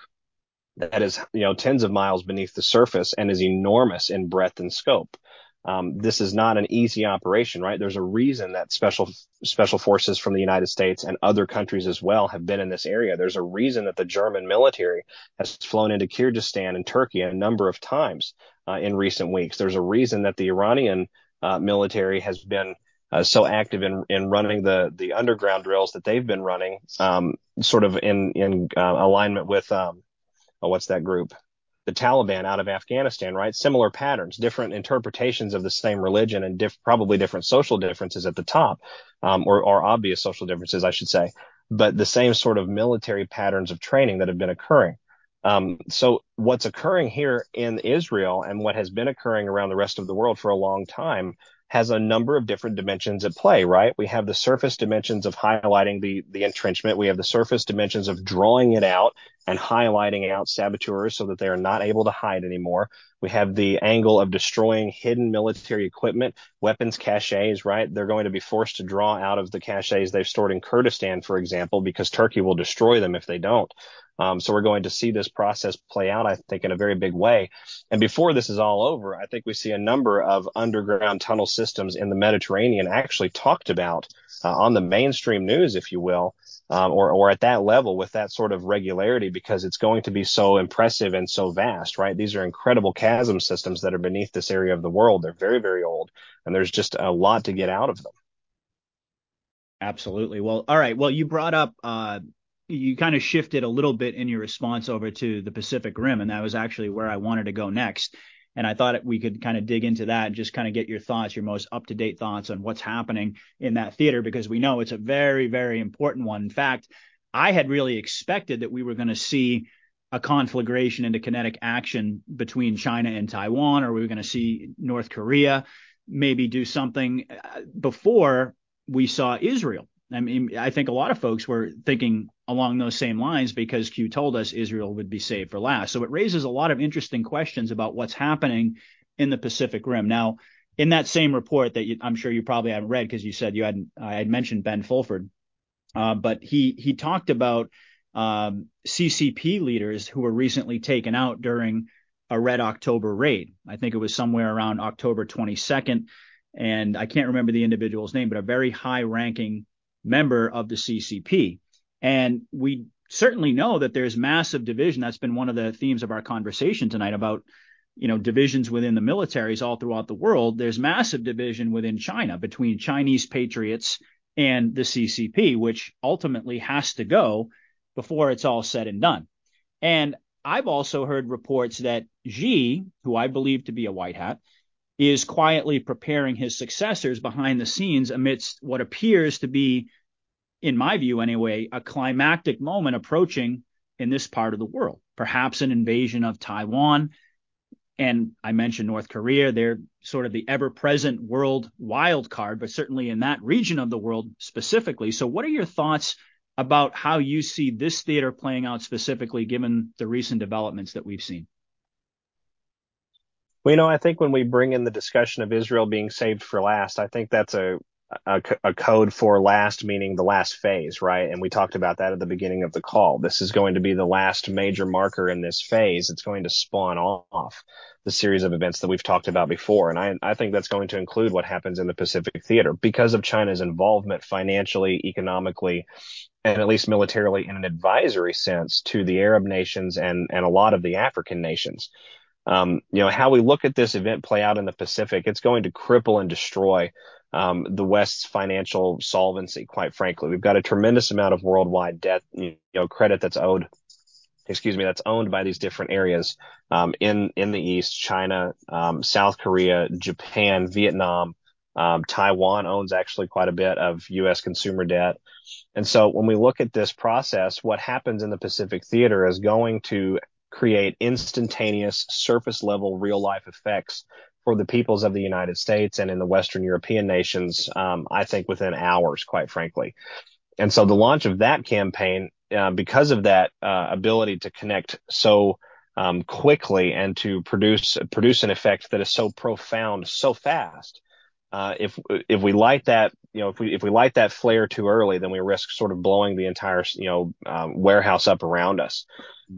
that is, you know, tens of miles beneath the surface and is enormous in breadth and scope. Um, this is not an easy operation, right? There's a reason that special special forces from the United States and other countries as well have been in this area. There's a reason that the German military has flown into Kyrgyzstan and Turkey a number of times uh, in recent weeks. There's a reason that the Iranian uh, military has been uh, so active in in running the the underground drills that they've been running, um, sort of in in uh, alignment with um, oh, what's that group? The Taliban out of Afghanistan, right? Similar patterns, different interpretations of the same religion and diff- probably different social differences at the top, um, or, or obvious social differences, I should say, but the same sort of military patterns of training that have been occurring. Um, so what's occurring here in Israel and what has been occurring around the rest of the world for a long time has a number of different dimensions at play, right? We have the surface dimensions of highlighting the, the entrenchment. We have the surface dimensions of drawing it out and highlighting out saboteurs so that they are not able to hide anymore. We have the angle of destroying hidden military equipment, weapons caches, right? They're going to be forced to draw out of the caches they've stored in Kurdistan, for example, because Turkey will destroy them if they don't. Um, so we're going to see this process play out, I think, in a very big way. And before this is all over, I think we see a number of underground tunnel systems in the Mediterranean actually talked about uh, on the mainstream news, if you will, um, or, or at that level with that sort of regularity because it's going to be so impressive and so vast, right? These are incredible chasm systems that are beneath this area of the world. They're very, very old and there's just a lot to get out of them. Absolutely. Well, all right. Well, you brought up, uh, you kind of shifted a little bit in your response over to the Pacific Rim, and that was actually where I wanted to go next. And I thought we could kind of dig into that and just kind of get your thoughts, your most up to date thoughts on what's happening in that theater, because we know it's a very, very important one. In fact, I had really expected that we were going to see a conflagration into kinetic action between China and Taiwan, or we were going to see North Korea maybe do something uh, before we saw Israel. I mean, I think a lot of folks were thinking along those same lines because Q told us Israel would be saved for last. So it raises a lot of interesting questions about what's happening in the Pacific Rim. Now, in that same report that you, I'm sure you probably haven't read because you said you hadn't, I had mentioned Ben Fulford, uh, but he he talked about um, CCP leaders who were recently taken out during a Red October raid. I think it was somewhere around October 22nd, and I can't remember the individual's name, but a very high-ranking member of the CCP. And we certainly know that there's massive division. That's been one of the themes of our conversation tonight about, you know, divisions within the militaries all throughout the world. There's massive division within China between Chinese patriots and the CCP, which ultimately has to go before it's all said and done. And I've also heard reports that Xi, who I believe to be a white hat, is quietly preparing his successors behind the scenes amidst what appears to be, in my view anyway, a climactic moment approaching in this part of the world. Perhaps an invasion of Taiwan. And I mentioned North Korea. They're sort of the ever present world wild card, but certainly in that region of the world specifically. So, what are your thoughts about how you see this theater playing out specifically, given the recent developments that we've seen? Well, you know, I think when we bring in the discussion of Israel being saved for last, I think that's a, a, a, code for last, meaning the last phase, right? And we talked about that at the beginning of the call. This is going to be the last major marker in this phase. It's going to spawn off the series of events that we've talked about before. And I, I think that's going to include what happens in the Pacific theater because of China's involvement financially, economically, and at least militarily in an advisory sense to the Arab nations and, and a lot of the African nations um, you know, how we look at this event play out in the Pacific, it's going to cripple and destroy um, the West's financial solvency, quite frankly. We've got a tremendous amount of worldwide debt, you know, credit that's owed, excuse me, that's owned by these different areas um, in, in the East, China, um, South Korea, Japan, Vietnam, um, Taiwan owns actually quite a bit of U.S. consumer debt. And so when we look at this process, what happens in the Pacific theater is going to create instantaneous surface level real life effects for the peoples of the United States and in the Western European nations, um, I think within hours, quite frankly. And so the launch of that campaign, uh, because of that uh, ability to connect so um, quickly and to produce produce an effect that is so profound so fast, uh, if if we light that you know if we if we light that flare too early, then we risk sort of blowing the entire you know um, warehouse up around us.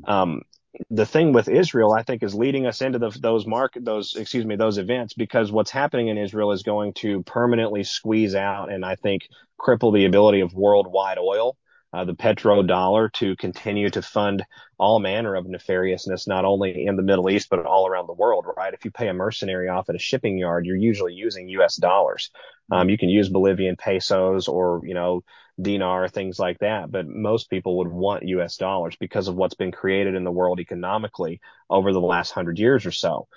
Um, the thing with Israel, I think, is leading us into the, those market, those, excuse me, those events because what's happening in Israel is going to permanently squeeze out and I think cripple the ability of worldwide oil, uh, the petrodollar to continue to fund all manner of nefariousness, not only in the Middle East, but all around the world, right? If you pay a mercenary off at a shipping yard, you're usually using U.S. dollars. Um, you can use Bolivian pesos or, you know, dinar, things like that. But most people would want US dollars because of what's been created in the world economically over the last hundred years or so.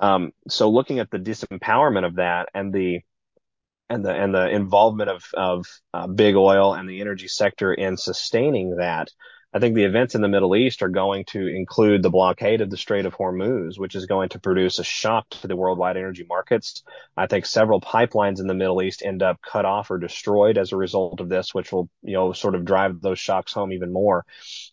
Um, so looking at the disempowerment of that and the and the and the involvement of of uh, big oil and the energy sector in sustaining that, I think the events in the Middle East are going to include the blockade of the Strait of Hormuz, which is going to produce a shock to the worldwide energy markets. I think several pipelines in the Middle East end up cut off or destroyed as a result of this, which will, you know, sort of drive those shocks home even more.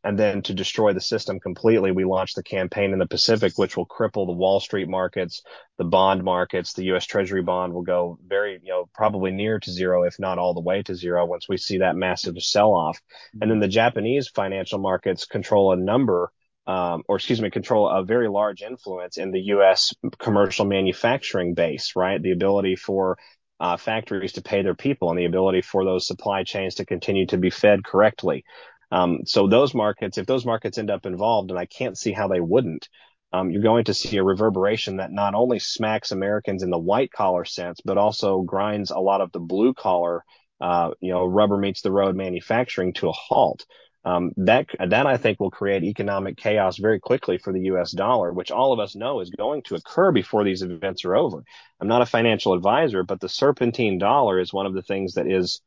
And then to destroy the system completely, we launched the campaign in the Pacific, which will cripple the Wall Street markets, the bond markets, the U.S. Treasury bond will go very, you know, probably near to zero, if not all the way to zero once we see that massive sell off. And then the Japanese financial markets control a number, um, or excuse me, control a very large influence in the U.S. commercial manufacturing base, right? The ability for uh, factories to pay their people and the ability for those supply chains to continue to be fed correctly. Um, so those markets, if those markets end up involved, and I can't see how they wouldn't, um, you're going to see a reverberation that not only smacks Americans in the white collar sense, but also grinds a lot of the blue collar, uh, you know, rubber meets the road manufacturing to a halt. Um, that that I think will create economic chaos very quickly for the U.S. dollar, which all of us know is going to occur before these events are over. I'm not a financial advisor, but the serpentine dollar is one of the things that is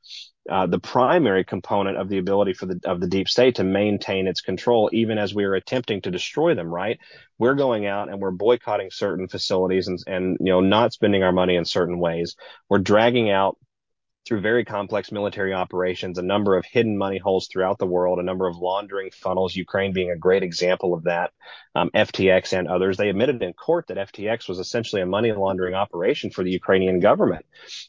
uh, the primary component of the ability for the of the deep state to maintain its control, even as we are attempting to destroy them. Right? We're going out and we're boycotting certain facilities and and you know not spending our money in certain ways. We're dragging out through very complex military operations, a number of hidden money holes throughout the world, a number of laundering funnels, Ukraine being a great example of that, um, FTX and others. They admitted in court that FTX was essentially a money laundering operation for the Ukrainian government.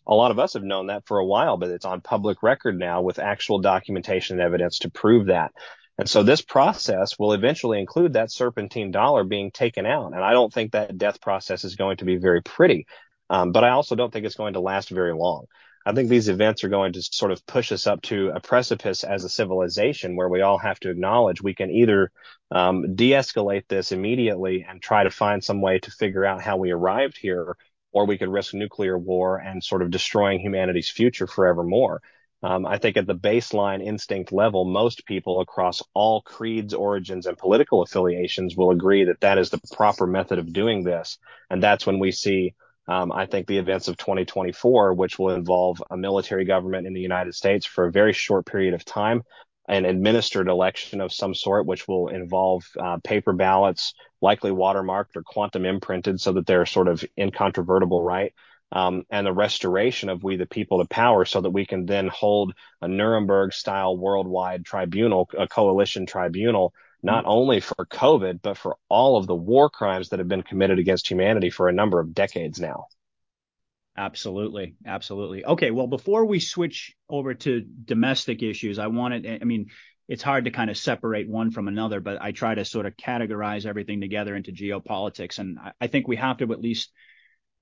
A lot of us have known that for a while, but it's on public record now with actual documentation and evidence to prove that. And so this process will eventually include that serpentine dollar being taken out. And I don't think that death process is going to be very pretty. Um, but I also don't think it's going to last very long. I think these events are going to sort of push us up to a precipice as a civilization where we all have to acknowledge we can either um, de-escalate this immediately and try to find some way to figure out how we arrived here, or we could risk nuclear war and sort of destroying humanity's future forevermore. Um, I think at the baseline instinct level, most people across all creeds, origins, and political affiliations will agree that that is the proper method of doing this. And that's when we see um, I think the events of 2024, which will involve a military government in the United States for a very short period of time, an administered election of some sort, which will involve uh, paper ballots, likely watermarked or quantum imprinted so that they're sort of incontrovertible, right? Um, and the restoration of we the people to power so that we can then hold a Nuremberg style worldwide tribunal, a coalition tribunal not only for COVID, but for all of the war crimes that have been committed against humanity for a number of decades now. Absolutely. Absolutely. Okay. Well, before we switch over to domestic issues, I wanted, I mean, it's hard to kind of separate one from another, but I try to sort of categorize everything together into geopolitics. And I think we have to at least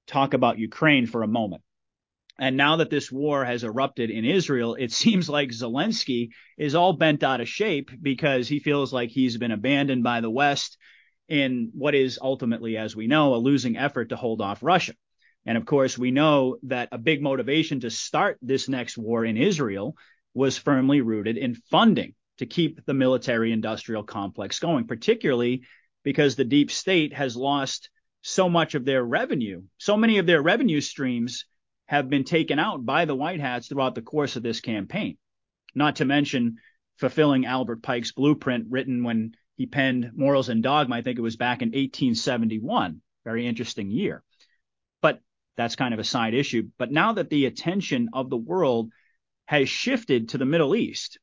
talk about Ukraine for a moment. And now that this war has erupted in Israel, it seems like Zelensky is all bent out of shape because he feels like he's been abandoned by the West in what is ultimately, as we know, a losing effort to hold off Russia. And of course, we know that a big motivation to start this next war in Israel was firmly rooted in funding to keep the military industrial complex going, particularly because the deep state has lost so much of their revenue, so many of their revenue streams have been taken out by the White Hats throughout the course of this campaign. Not to mention fulfilling Albert Pike's blueprint written when he penned Morals and Dogma. I think it was back in 1871. Very interesting year. But that's kind of a side issue. But now that the attention of the world has shifted to the Middle East,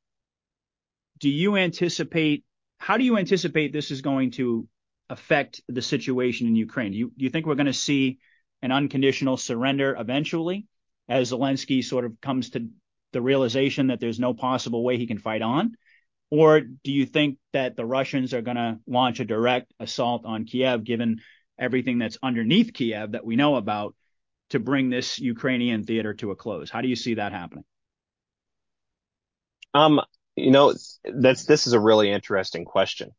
do you anticipate, how do you anticipate this is going to affect the situation in Ukraine? Do you, do you think we're going to see an unconditional surrender eventually as Zelensky sort of comes to the realization that there's no possible way he can fight on? Or do you think that the Russians are going to launch a direct assault on Kiev, given everything that's underneath Kiev that we know about, to bring this Ukrainian theater to a close? How do you see that happening? Um, you know, that's this is a really interesting question.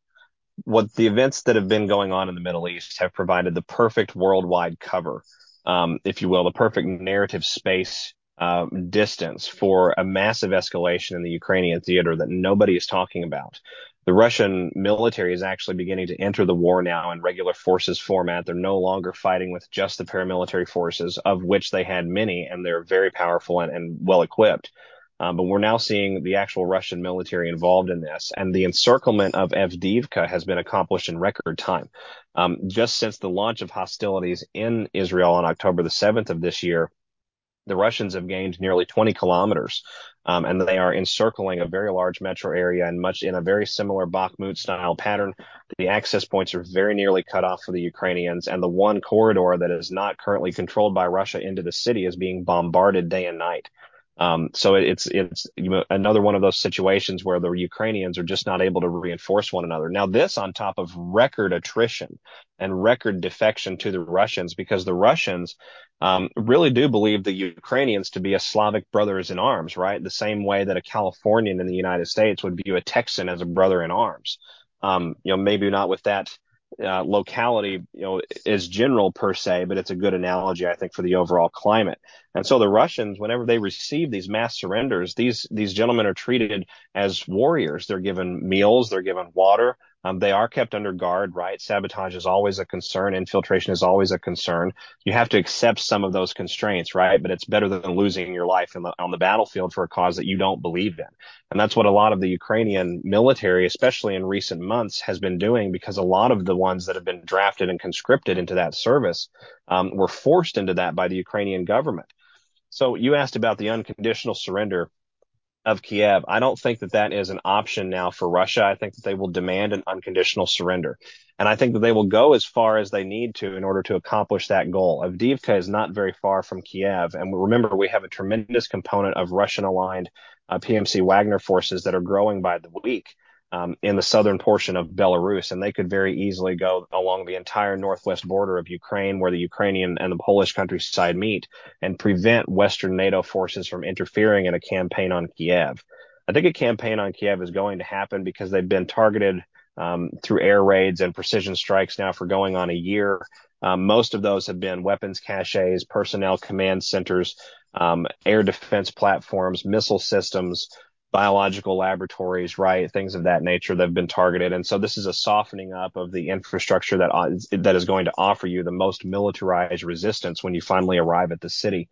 What the events that have been going on in the Middle East have provided the perfect worldwide cover um, if you will, the perfect narrative space um, distance for a massive escalation in the Ukrainian theater that nobody is talking about. The Russian military is actually beginning to enter the war now in regular forces format. They're no longer fighting with just the paramilitary forces, of which they had many, and they're very powerful and, and well equipped. Um, but we're now seeing the actual Russian military involved in this, and the encirclement of Avdiivka has been accomplished in record time. Um, just since the launch of hostilities in Israel on October the 7th of this year, the Russians have gained nearly 20 kilometers, um, and they are encircling a very large metro area and much in a very similar Bakhmut style pattern. The access points are very nearly cut off for the Ukrainians, and the one corridor that is not currently controlled by Russia into the city is being bombarded day and night. Um, so it's it's you know, another one of those situations where the Ukrainians are just not able to reinforce one another. Now this on top of record attrition and record defection to the Russians, because the Russians um, really do believe the Ukrainians to be a Slavic brothers in arms, right? The same way that a Californian in the United States would view a Texan as a brother in arms. Um, you know, maybe not with that uh, locality, you know, is general per se, but it's a good analogy, I think, for the overall climate. And so the Russians, whenever they receive these mass surrenders, these these gentlemen are treated as warriors. They're given meals, they're given water, um, they are kept under guard, right? Sabotage is always a concern. Infiltration is always a concern. You have to accept some of those constraints, right? But it's better than losing your life the, on the battlefield for a cause that you don't believe in. And that's what a lot of the Ukrainian military, especially in recent months, has been doing because a lot of the ones that have been drafted and conscripted into that service um, were forced into that by the Ukrainian government. So you asked about the unconditional surrender of Kiev. I don't think that that is an option now for Russia. I think that they will demand an unconditional surrender. And I think that they will go as far as they need to in order to accomplish that goal. Avdiivka is not very far from Kiev. And remember, we have a tremendous component of Russian aligned uh, PMC Wagner forces that are growing by the week um, in the southern portion of Belarus, and they could very easily go along the entire northwest border of Ukraine, where the Ukrainian and the Polish countryside meet, and prevent Western NATO forces from interfering in a campaign on Kiev. I think a campaign on Kiev is going to happen because they've been targeted um, through air raids and precision strikes now for going on a year. Um, most of those have been weapons caches, personnel command centers, um, air defense platforms, missile systems, biological laboratories, right? Things of that nature that have been targeted. And so this is a softening up of the infrastructure that, uh, that is going to offer you the most militarized resistance when you finally arrive at the city.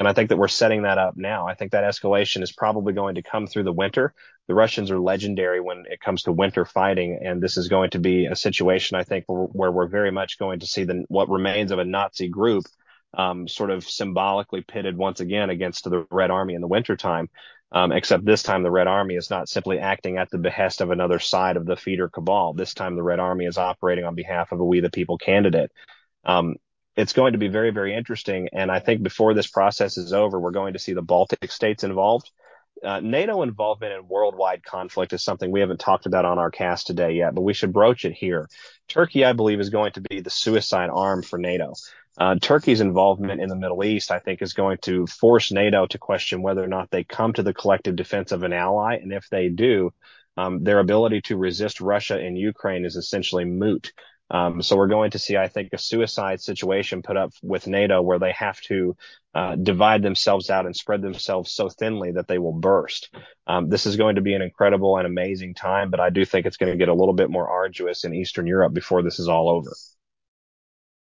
And I think that we're setting that up now. I think that escalation is probably going to come through the winter. The Russians are legendary when it comes to winter fighting. And this is going to be a situation, I think, where, we're very much going to see the, what remains of a Nazi group um, sort of symbolically pitted once again against the Red Army in the wintertime. Um, except this time the Red Army is not simply acting at the behest of another side of the feeder cabal. This time the Red Army is operating on behalf of a We the People candidate. Um, it's going to be very, very interesting. And I think before this process is over, we're going to see the Baltic states involved. Uh, NATO involvement in worldwide conflict is something we haven't talked about on our cast today yet, but we should broach it here. Turkey, I believe, is going to be the suicide arm for NATO. Uh, Turkey's involvement in the Middle East, I think, is going to force NATO to question whether or not they come to the collective defense of an ally. And if they do, um, their ability to resist Russia in Ukraine is essentially moot. Um, so we're going to see, I think, a suicide situation put up with NATO where they have to uh, divide themselves out and spread themselves so thinly that they will burst. Um, this is going to be an incredible and amazing time, but I do think it's going to get a little bit more arduous in Eastern Europe before this is all over.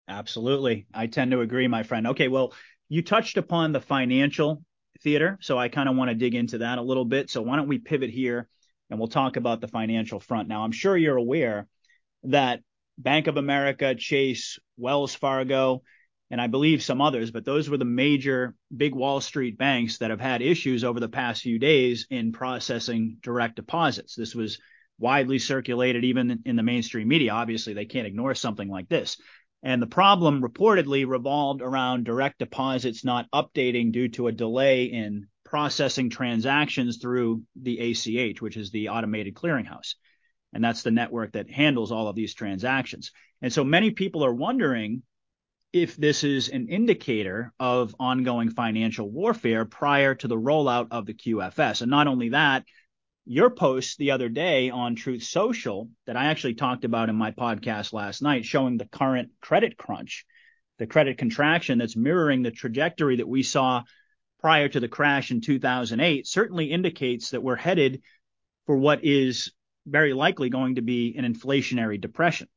Absolutely. I tend to agree, my friend. Okay, well, you touched upon the financial theater, so I kind of want to dig into that a little bit. So why don't we pivot here and we'll talk about the financial front. Now, I'm sure you're aware that Bank of America, Chase, Wells Fargo, and I believe some others, but those were the major big Wall Street banks that have had issues over the past few days in processing direct deposits. This was widely circulated even in the mainstream media. Obviously, they can't ignore something like this. And the problem reportedly revolved around direct deposits not updating due to a delay in processing transactions through the ACH, which is the automated clearinghouse. And that's the network that handles all of these transactions. And so many people are wondering if this is an indicator of ongoing financial warfare prior to the rollout of the QFS. And not only that, your post the other day on Truth Social that I actually talked about in my podcast last night, showing the current credit crunch, the credit contraction that's mirroring the trajectory that we saw prior to the crash in 2008, certainly indicates that we're headed for what is very likely going to be an inflationary depression.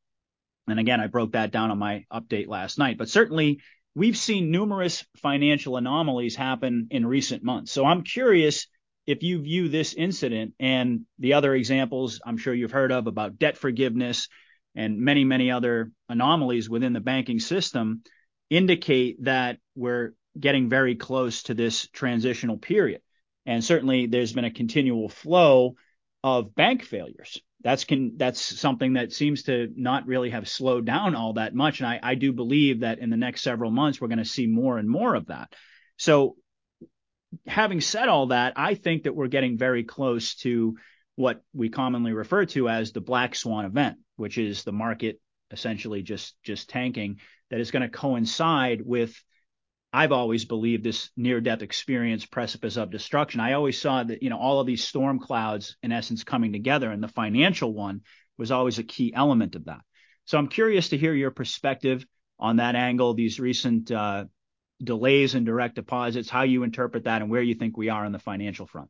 And again, I broke that down on my update last night, but certainly we've seen numerous financial anomalies happen in recent months. So I'm curious if you view this incident and the other examples I'm sure you've heard of about debt forgiveness and many, many other anomalies within the banking system indicate that we're getting very close to this transitional period. And certainly there's been a continual flow of bank failures. That's can that's something that seems to not really have slowed down all that much. And I, I do believe that in the next several months we're going to see more and more of that. So having said all that, I think that we're getting very close to what we commonly refer to as the black swan event, which is the market essentially just just tanking that is going to coincide with I've always believed this near death experience precipice of destruction. I always saw that, you know, all of these storm clouds in essence coming together and the financial one was always a key element of that. So I'm curious to hear your perspective on that angle, these recent uh, delays in direct deposits, how you interpret that and where you think we are on the financial front.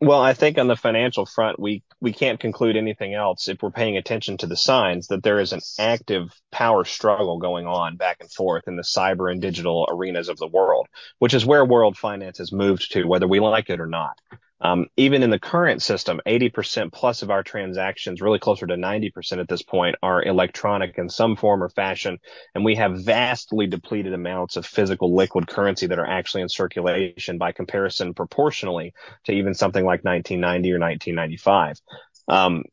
Well, I think on the financial front, we, we can't conclude anything else if we're paying attention to the signs that there is an active power struggle going on back and forth in the cyber and digital arenas of the world, which is where world finance has moved to, whether we like it or not. Um, even in the current system, 80% plus of our transactions, really closer to 90% at this point, are electronic in some form or fashion. And we have vastly depleted amounts of physical liquid currency that are actually in circulation by comparison proportionally to even something like 1990 or 1995. Um,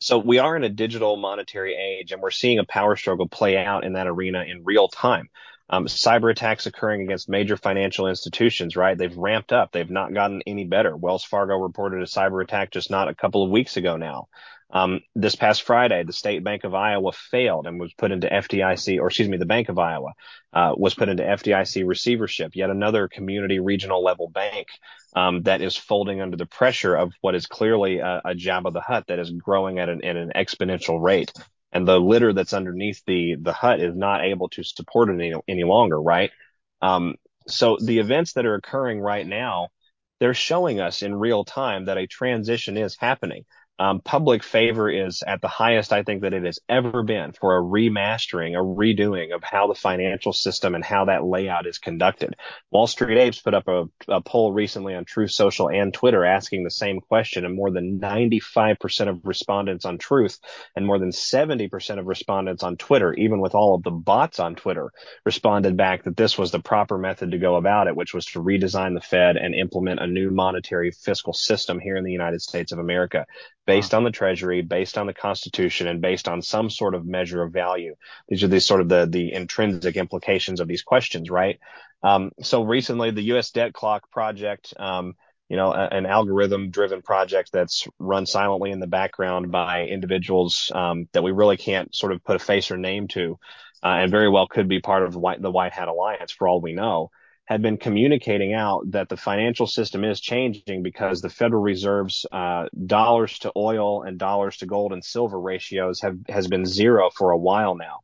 so we are in a digital monetary age and we're seeing a power struggle play out in that arena in real time um, cyber attacks occurring against major financial institutions, right? They've ramped up. They've not gotten any better. Wells Fargo reported a cyber attack just not a couple of weeks ago now. Um, this past Friday, the State Bank of Iowa failed and was put into FDIC, or excuse me, the Bank of Iowa uh, was put into FDIC receivership. Yet another community regional level bank um, that is folding under the pressure of what is clearly a, a of the hut that is growing at an, at an exponential rate and the litter that's underneath the the hut is not able to support it any, any longer, right? Um, so the events that are occurring right now, they're showing us in real time that a transition is happening. Um, public favor is at the highest I think that it has ever been for a remastering, a redoing of how the financial system and how that layout is conducted. Wall Street Apes put up a, a poll recently on Truth Social and Twitter asking the same question, and more than 95% of respondents on Truth and more than 70% of respondents on Twitter, even with all of the bots on Twitter, responded back that this was the proper method to go about it, which was to redesign the Fed and implement a new monetary fiscal system here in the United States of America based on the treasury, based on the constitution, and based on some sort of measure of value. These are the sort of the, the intrinsic implications of these questions, right? Um, so recently the U.S. debt clock project, um, you know, a, an algorithm driven project that's run silently in the background by individuals, um, that we really can't sort of put a face or name to, uh, and very well could be part of the White, the White Hat Alliance for all we know had been communicating out that the financial system is changing because the Federal Reserve's uh, dollars to oil and dollars to gold and silver ratios have has been zero for a while now.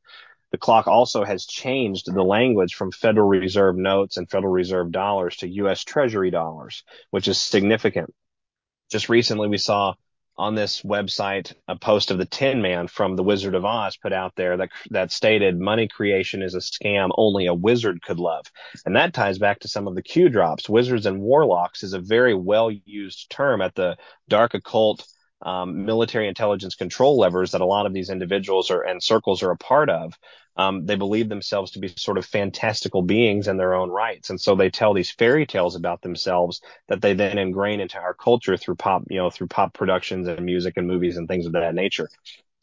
The clock also has changed the language from Federal Reserve notes and Federal Reserve dollars to U.S. Treasury dollars, which is significant. Just recently, we saw on this website a post of the Tin Man from The Wizard of Oz put out there that that stated money creation is a scam only a wizard could love, and that ties back to some of the Q drops. Wizards and warlocks is a very well used term at the dark occult um, military intelligence control levers that a lot of these individuals are and circles are a part of. Um, they believe themselves to be sort of fantastical beings in their own rights, and so they tell these fairy tales about themselves that they then ingrain into our culture through pop, you know, through pop productions and music and movies and things of that nature.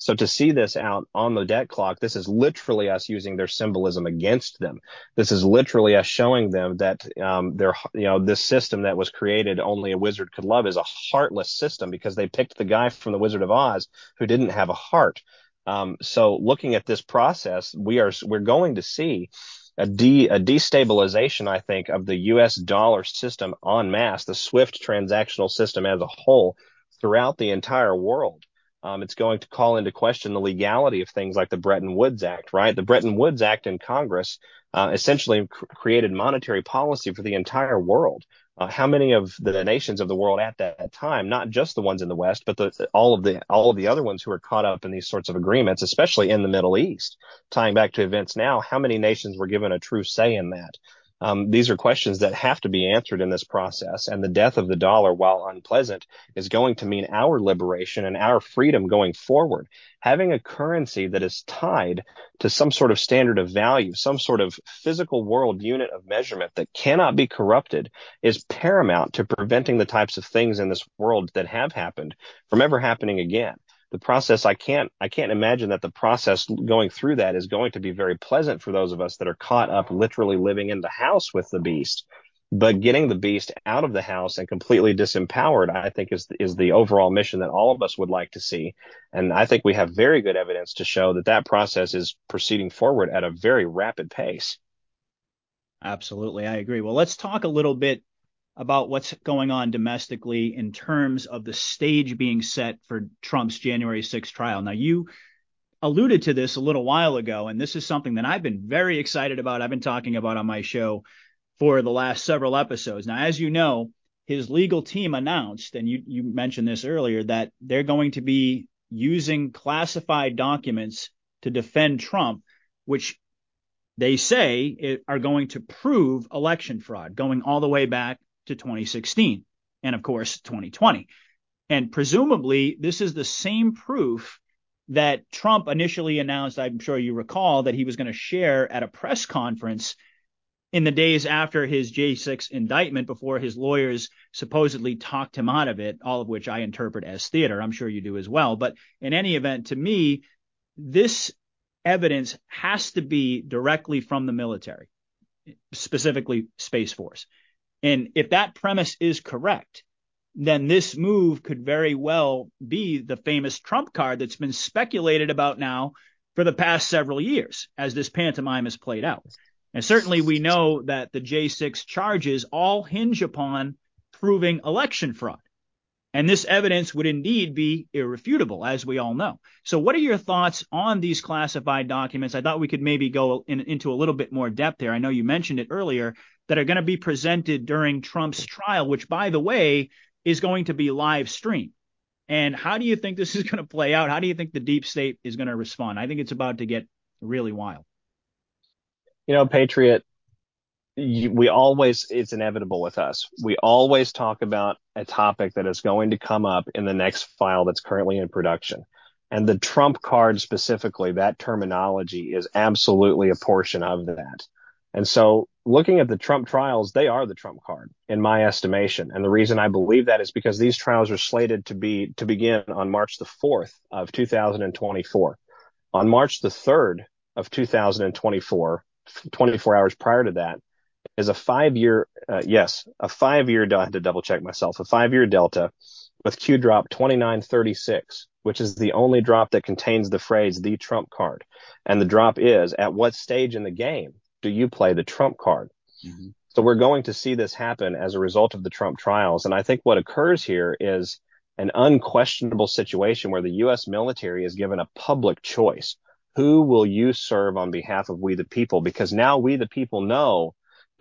So to see this out on the debt clock, this is literally us using their symbolism against them. This is literally us showing them that um, their, you know, this system that was created only a wizard could love is a heartless system because they picked the guy from the Wizard of Oz who didn't have a heart. Um, so looking at this process, we are we're going to see a, de, a destabilization, I think, of the U.S. dollar system en masse, the SWIFT transactional system as a whole throughout the entire world. Um, it's going to call into question the legality of things like the Bretton Woods Act, right? The Bretton Woods Act in Congress uh, essentially cr- created monetary policy for the entire world. Uh, how many of the nations of the world at that time, not just the ones in the West, but the, all of the all of the other ones who are caught up in these sorts of agreements, especially in the Middle East, tying back to events now, how many nations were given a true say in that? Um, these are questions that have to be answered in this process. And the death of the dollar, while unpleasant, is going to mean our liberation and our freedom going forward. Having a currency that is tied to some sort of standard of value, some sort of physical world unit of measurement that cannot be corrupted is paramount to preventing the types of things in this world that have happened from ever happening again the process i can't i can't imagine that the process going through that is going to be very pleasant for those of us that are caught up literally living in the house with the beast. But getting the beast out of the house and completely disempowered i think is is the overall mission that all of us would like to see. And i think we have very good evidence to show that that process is proceeding forward at a very rapid pace. Absolutely. I agree. Well let's talk a little bit about what's going on domestically in terms of the stage being set for Trump's January 6th trial. Now, you alluded to this a little while ago, and this is something that I've been very excited about. I've been talking about on my show for the last several episodes. Now, as you know, his legal team announced, and you, you mentioned this earlier, that they're going to be using classified documents to defend Trump, which they say are going to prove election fraud, going all the way back to 2016 and of course 2020. And presumably this is the same proof that Trump initially announced, I'm sure you recall, that he was going to share at a press conference in the days after his J6 indictment before his lawyers supposedly talked him out of it, all of which I interpret as theater. I'm sure you do as well. But in any event, to me, this evidence has to be directly from the military, specifically Space Force. And if that premise is correct, then this move could very well be the famous Trump card that's been speculated about now for the past several years as this pantomime has played out. And certainly we know that the J6 charges all hinge upon proving election fraud. And this evidence would indeed be irrefutable, as we all know. So what are your thoughts on these classified documents? I thought we could maybe go in, into a little bit more depth there. I know you mentioned it earlier, that are going to be presented during Trump's trial, which, by the way, is going to be live streamed. And how do you think this is going to play out? How do you think the deep state is going to respond? I think it's about to get really wild. You know, Patriot, we always, it's inevitable with us. We always talk about a topic that is going to come up in the next file that's currently in production. And the Trump card specifically, that terminology is absolutely a portion of that. And so looking at the Trump trials, they are the Trump card in my estimation. And the reason I believe that is because these trials are slated to be, to begin on March the 4th of 2024. On March the 3rd of 2024, 24 hours prior to that, is a five year, uh, yes, a five year, I had to double check myself, a five year delta with Q drop 2936, which is the only drop that contains the phrase the Trump card. And the drop is at what stage in the game do you play the trump card? Mm-hmm. So we're going to see this happen as a result of the Trump trials. And I think what occurs here is an unquestionable situation where the U.S. military is given a public choice. Who will you serve on behalf of we the people? Because now we the people know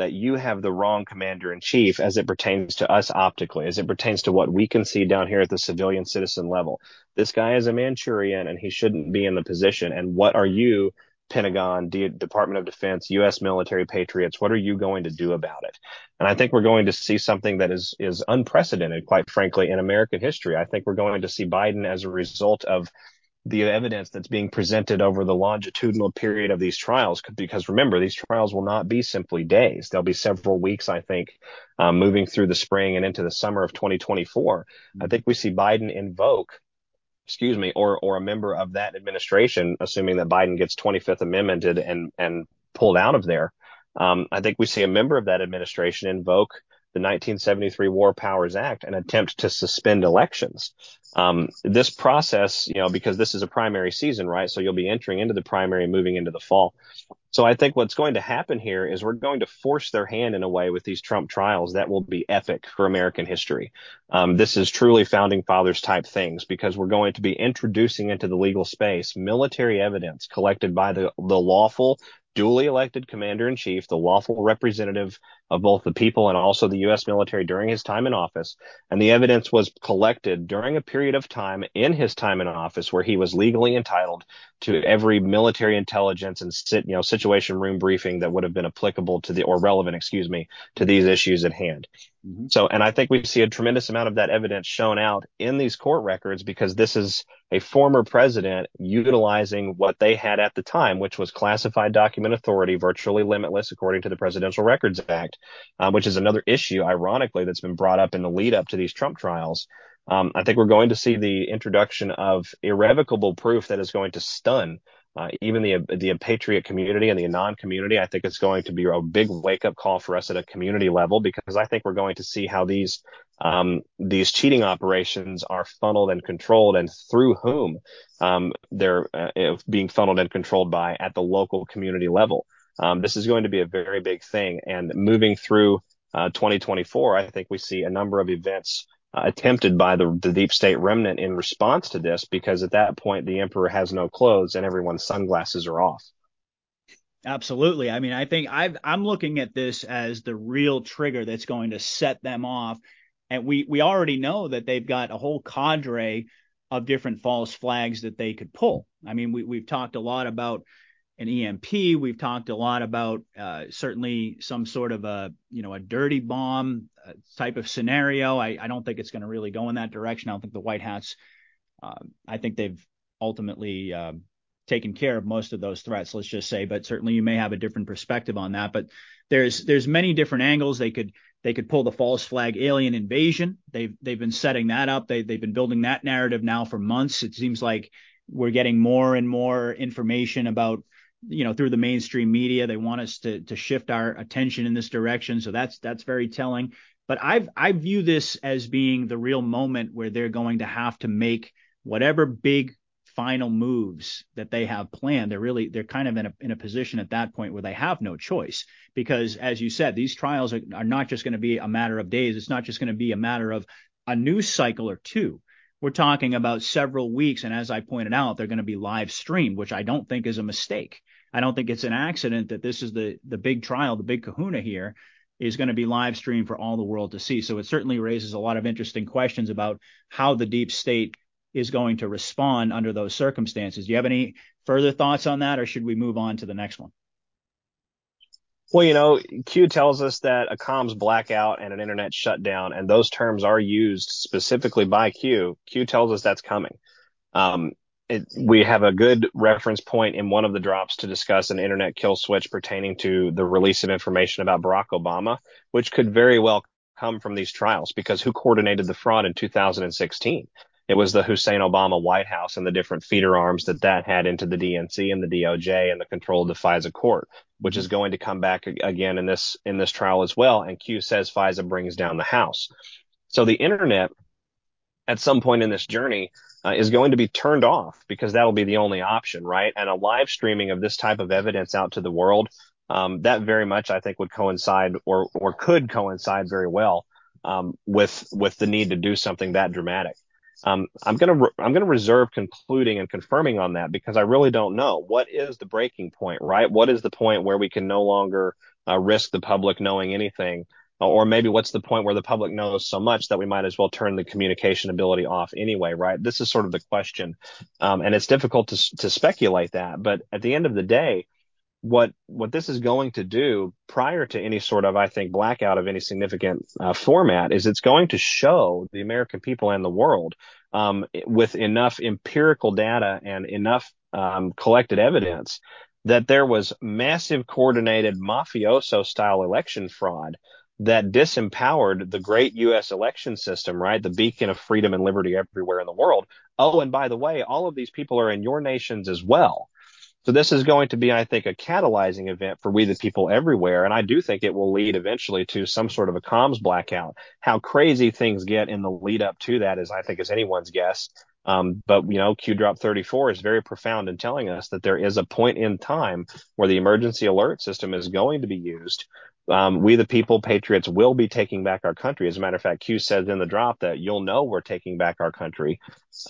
that you have the wrong commander in chief as it pertains to us optically, as it pertains to what we can see down here at the civilian citizen level. This guy is a Manchurian and he shouldn't be in the position. And what are you Pentagon, D- Department of Defense, U.S. military patriots. What are you going to do about it? And I think we're going to see something that is is unprecedented, quite frankly, in American history. I think we're going to see Biden as a result of the evidence that's being presented over the longitudinal period of these trials. Could because remember, these trials will not be simply days; they'll be several weeks. I think, um, moving through the spring and into the summer of 2024. I think we see Biden invoke excuse me, or or a member of that administration, assuming that Biden gets 25th amendmented and and pulled out of there, um, I think we see a member of that administration invoke the 1973 War Powers Act and attempt to suspend elections. Um, this process, you know, because this is a primary season, right? So you'll be entering into the primary, moving into the fall. So I think what's going to happen here is we're going to force their hand in a way with these Trump trials that will be epic for American history. Um, this is truly founding fathers type things because we're going to be introducing into the legal space military evidence collected by the, the lawful duly elected commander in chief, the lawful representative of both the people and also the U.S. military during his time in office. And the evidence was collected during a period of time in his time in office where he was legally entitled to every military intelligence and sit, you know, situation room briefing that would have been applicable to the, or relevant, excuse me, to these issues at hand. Mm-hmm. So, and I think we see a tremendous amount of that evidence shown out in these court records because this is a former president utilizing what they had at the time, which was classified document authority, virtually limitless, according to the Presidential Records Act, uh, which is another issue, ironically, that's been brought up in the lead up to these Trump trials. Um, I think we're going to see the introduction of irrevocable proof that is going to stun uh, even the the patriot community and the non community. I think it's going to be a big wake up call for us at a community level because I think we're going to see how these um, these cheating operations are funneled and controlled and through whom um, they're uh, being funneled and controlled by at the local community level. Um, this is going to be a very big thing. And moving through uh, 2024, I think we see a number of events uh, Uh, attempted by the, the deep state remnant in response to this, because at that point the emperor has no clothes and everyone's sunglasses are off. Absolutely. I mean, I think i am looking at this as the real trigger that's going to set them off. And we, we already know that they've got a whole cadre of different false flags that they could pull. I mean, we, we've talked a lot about an EMP. We've talked a lot about uh, certainly some sort of a you know a dirty bomb uh, type of scenario. I, I don't think it's going to really go in that direction. I don't think the White Hats. Uh, I think they've ultimately uh, taken care of most of those threats. Let's just say, but certainly you may have a different perspective on that. But there's there's many different angles they could they could pull the false flag alien invasion. They've they've been setting that up. They they've been building that narrative now for months. It seems like we're getting more and more information about you know through the mainstream media they want us to to shift our attention in this direction. So that's that's very telling. But i've i view this as being the real moment where they're going to have to make whatever big final moves that they have planned. They're really they're kind of in a in a position at that point where they have no choice because as you said these trials are, are not just going to be a matter of days. It's not just going to be a matter of a news cycle or two. We're talking about several weeks. And as i pointed out they're going to be live streamed which i don't think is a mistake I don't think it's an accident that this is the the big trial, the big kahuna here is going to be live streamed for all the world to see. So it certainly raises a lot of interesting questions about how the deep state is going to respond under those circumstances. Do you have any further thoughts on that, or should we move on to the next one? Well, you know, Q tells us that a comms blackout and an internet shutdown, and those terms are used specifically by Q. Q tells us that's coming. Um, it, we have a good reference point in one of the drops to discuss an internet kill switch pertaining to the release of information about Barack Obama, which could very well come from these trials because who coordinated the fraud in 2016? It was the Hussein Obama White House and the different feeder arms that that had into the DNC and the DOJ and the control of the FISA court, which is going to come back again in this in this trial as well. And Q says FISA brings down the House. So the internet at some point in this journey uh, is going to be turned off because that'll be the only option, right? And a live streaming of this type of evidence out to the world, um, that very much I think would coincide or or could coincide very well um, with with the need to do something that dramatic. Um, I'm gonna re- I'm gonna reserve concluding and confirming on that because I really don't know what is the breaking point, right? What is the point where we can no longer uh, risk the public knowing anything? Or maybe what's the point where the public knows so much that we might as well turn the communication ability off anyway, right? This is sort of the question, um, and it's difficult to to speculate that. But at the end of the day, what what this is going to do prior to any sort of I think blackout of any significant uh, format is it's going to show the American people and the world um, with enough empirical data and enough um, collected evidence that there was massive coordinated mafioso style election fraud that disempowered the great U.S. election system, right? The beacon of freedom and liberty everywhere in the world. Oh, and by the way, all of these people are in your nations as well. So this is going to be, I think, a catalyzing event for we the people everywhere. And I do think it will lead eventually to some sort of a comms blackout. How crazy things get in the lead up to that is, I think, is anyone's guess. Um, but you know, Q drop 34 is very profound in telling us that there is a point in time where the emergency alert system is going to be used um, we the people, patriots, will be taking back our country. As a matter of fact, Q says in the drop that you'll know we're taking back our country.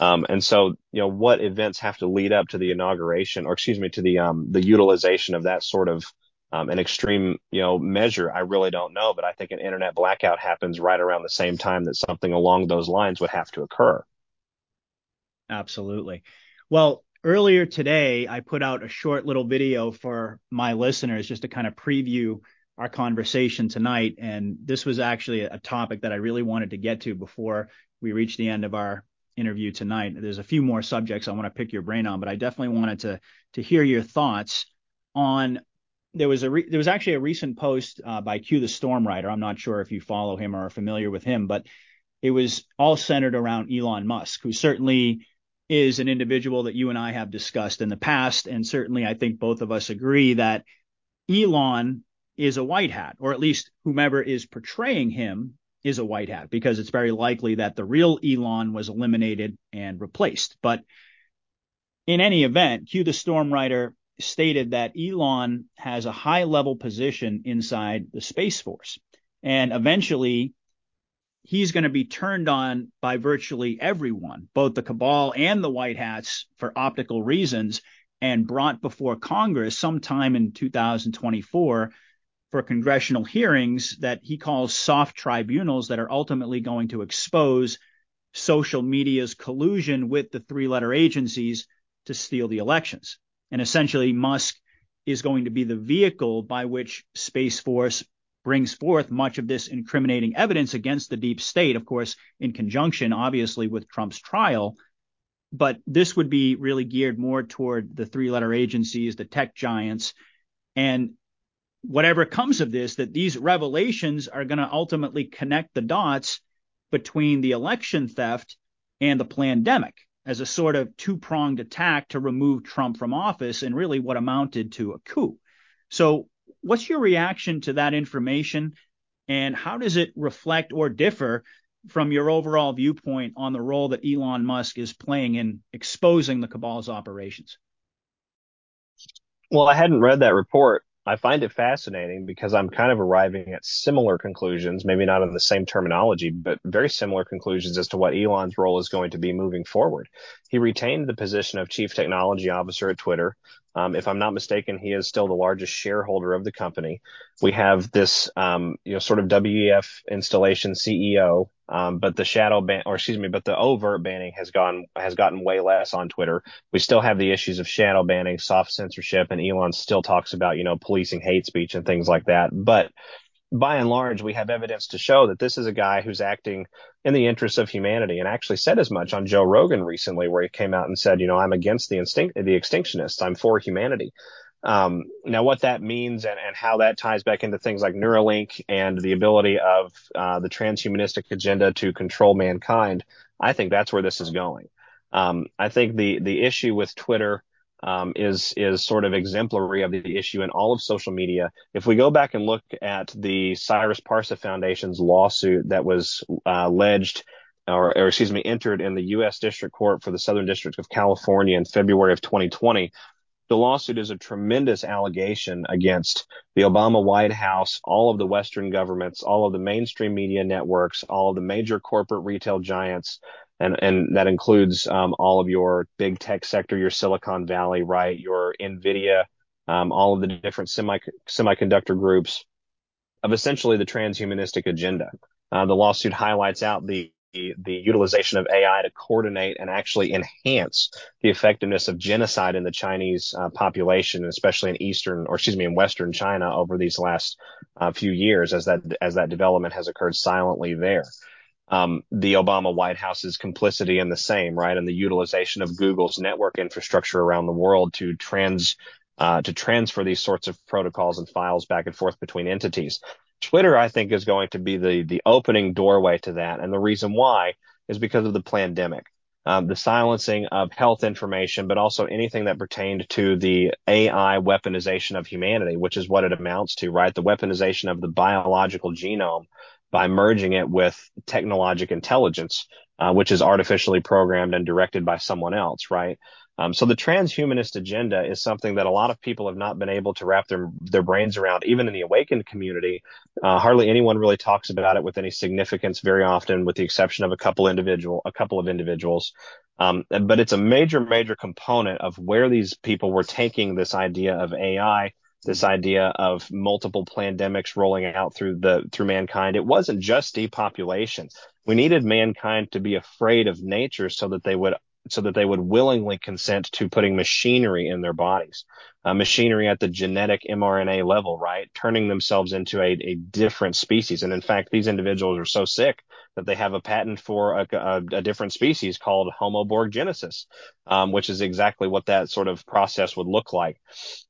Um, and so, you know, what events have to lead up to the inauguration, or excuse me, to the um, the utilization of that sort of um, an extreme, you know, measure, I really don't know. But I think an internet blackout happens right around the same time that something along those lines would have to occur. Absolutely. Well, earlier today, I put out a short little video for my listeners just to kind of preview our conversation tonight. And this was actually a topic that I really wanted to get to before we reach the end of our interview tonight. There's a few more subjects I want to pick your brain on, but I definitely wanted to to hear your thoughts on. There was a re, there was actually a recent post uh, by Q the Storm Rider. I'm not sure if you follow him or are familiar with him, but it was all centered around Elon Musk, who certainly is an individual that you and I have discussed in the past, and certainly I think both of us agree that Elon is a white hat, or at least whomever is portraying him is a white hat because it's very likely that the real Elon was eliminated and replaced. But in any event, Q the Storm Rider stated that Elon has a high level position inside the Space Force. And eventually, he's going to be turned on by virtually everyone, both the cabal and the white hats, for optical reasons, and brought before Congress sometime in 2024 for congressional hearings that he calls soft tribunals that are ultimately going to expose social media's collusion with the three letter agencies to steal the elections. And essentially, Musk is going to be the vehicle by which Space Force brings forth much of this incriminating evidence against the deep state, of course, in conjunction, obviously, with Trump's trial. But this would be really geared more toward the three letter agencies, the tech giants. And whatever comes of this, that these revelations are going to ultimately connect the dots between the election theft and the pandemic as a sort of two pronged attack to remove Trump from office and really what amounted to a coup. So, what's your reaction to that information and how does it reflect or differ from your overall viewpoint on the role that Elon Musk is playing in exposing the cabal's operations? Well, I hadn't read that report, I find it fascinating because I'm kind of arriving at similar conclusions, maybe not in the same terminology, but very similar conclusions as to what Elon's role is going to be moving forward. He retained the position of chief technology officer at Twitter. Um, if I'm not mistaken, he is still the largest shareholder of the company. We have this, um, you know, sort of WEF installation CEO, um, but the shadow ban, or excuse me, but the overt banning has gone has gotten way less on Twitter. We still have the issues of shadow banning, soft censorship, and Elon still talks about, you know, policing hate speech and things like that. But by and large, we have evidence to show that this is a guy who's acting in the interests of humanity and actually said as much on Joe Rogan recently, where he came out and said, you know, I'm against the instinct, the extinctionists. I'm for humanity. Um, now, what that means and, and, how that ties back into things like Neuralink and the ability of uh, the transhumanistic agenda to control mankind, I think that's where this is going. Um, I think the the issue with Twitter um, is is sort of exemplary of the issue in all of social media. If we go back and look at the Cyrus Parsa Foundation's lawsuit that was uh, alleged, or, or excuse me, entered in the U.S. District Court for the Southern District of California in February of 2020. The lawsuit is a tremendous allegation against the Obama White House, all of the Western governments, all of the mainstream media networks, all of the major corporate retail giants, and and that includes um, all of your big tech sector, your Silicon Valley, right, your Nvidia, um, all of the different semi semiconductor groups of essentially the transhumanistic agenda. Uh, the lawsuit highlights out the the utilization of AI to coordinate and actually enhance the effectiveness of genocide in the Chinese uh, population, especially in eastern, or excuse me, in western China over these last uh, few years, as that as that development has occurred silently there um, the Obama White House's complicity in the same, right? And the utilization of Google's network infrastructure around the world to trans uh, to transfer these sorts of protocols and files back and forth between entities. Twitter, I think, is going to be the the opening doorway to that, and the reason why is because of the pandemic. Um, the silencing of health information, but also anything that pertained to the AI weaponization of humanity, which is what it amounts to, right? The weaponization of the biological genome by merging it with technologic intelligence, uh, which is artificially programmed and directed by someone else, right? Um, so the transhumanist agenda is something that a lot of people have not been able to wrap their their brains around, even in the awakened community. Uh, hardly anyone really talks about it with any significance very often, with the exception of a couple individual, a couple of individuals. Um, but it's a major, major component of where these people were taking this idea of AI this idea of multiple pandemics rolling out through the through mankind. It wasn't just depopulation. We needed mankind to be afraid of nature so that they would so that they would willingly consent to putting machinery in their bodies, uh, machinery at the genetic mRNA level, right? Turning themselves into a, a, different species. And in fact, these individuals are so sick that they have a patent for a, a, a different species called homoborggenesis, um, which is exactly what that sort of process would look like.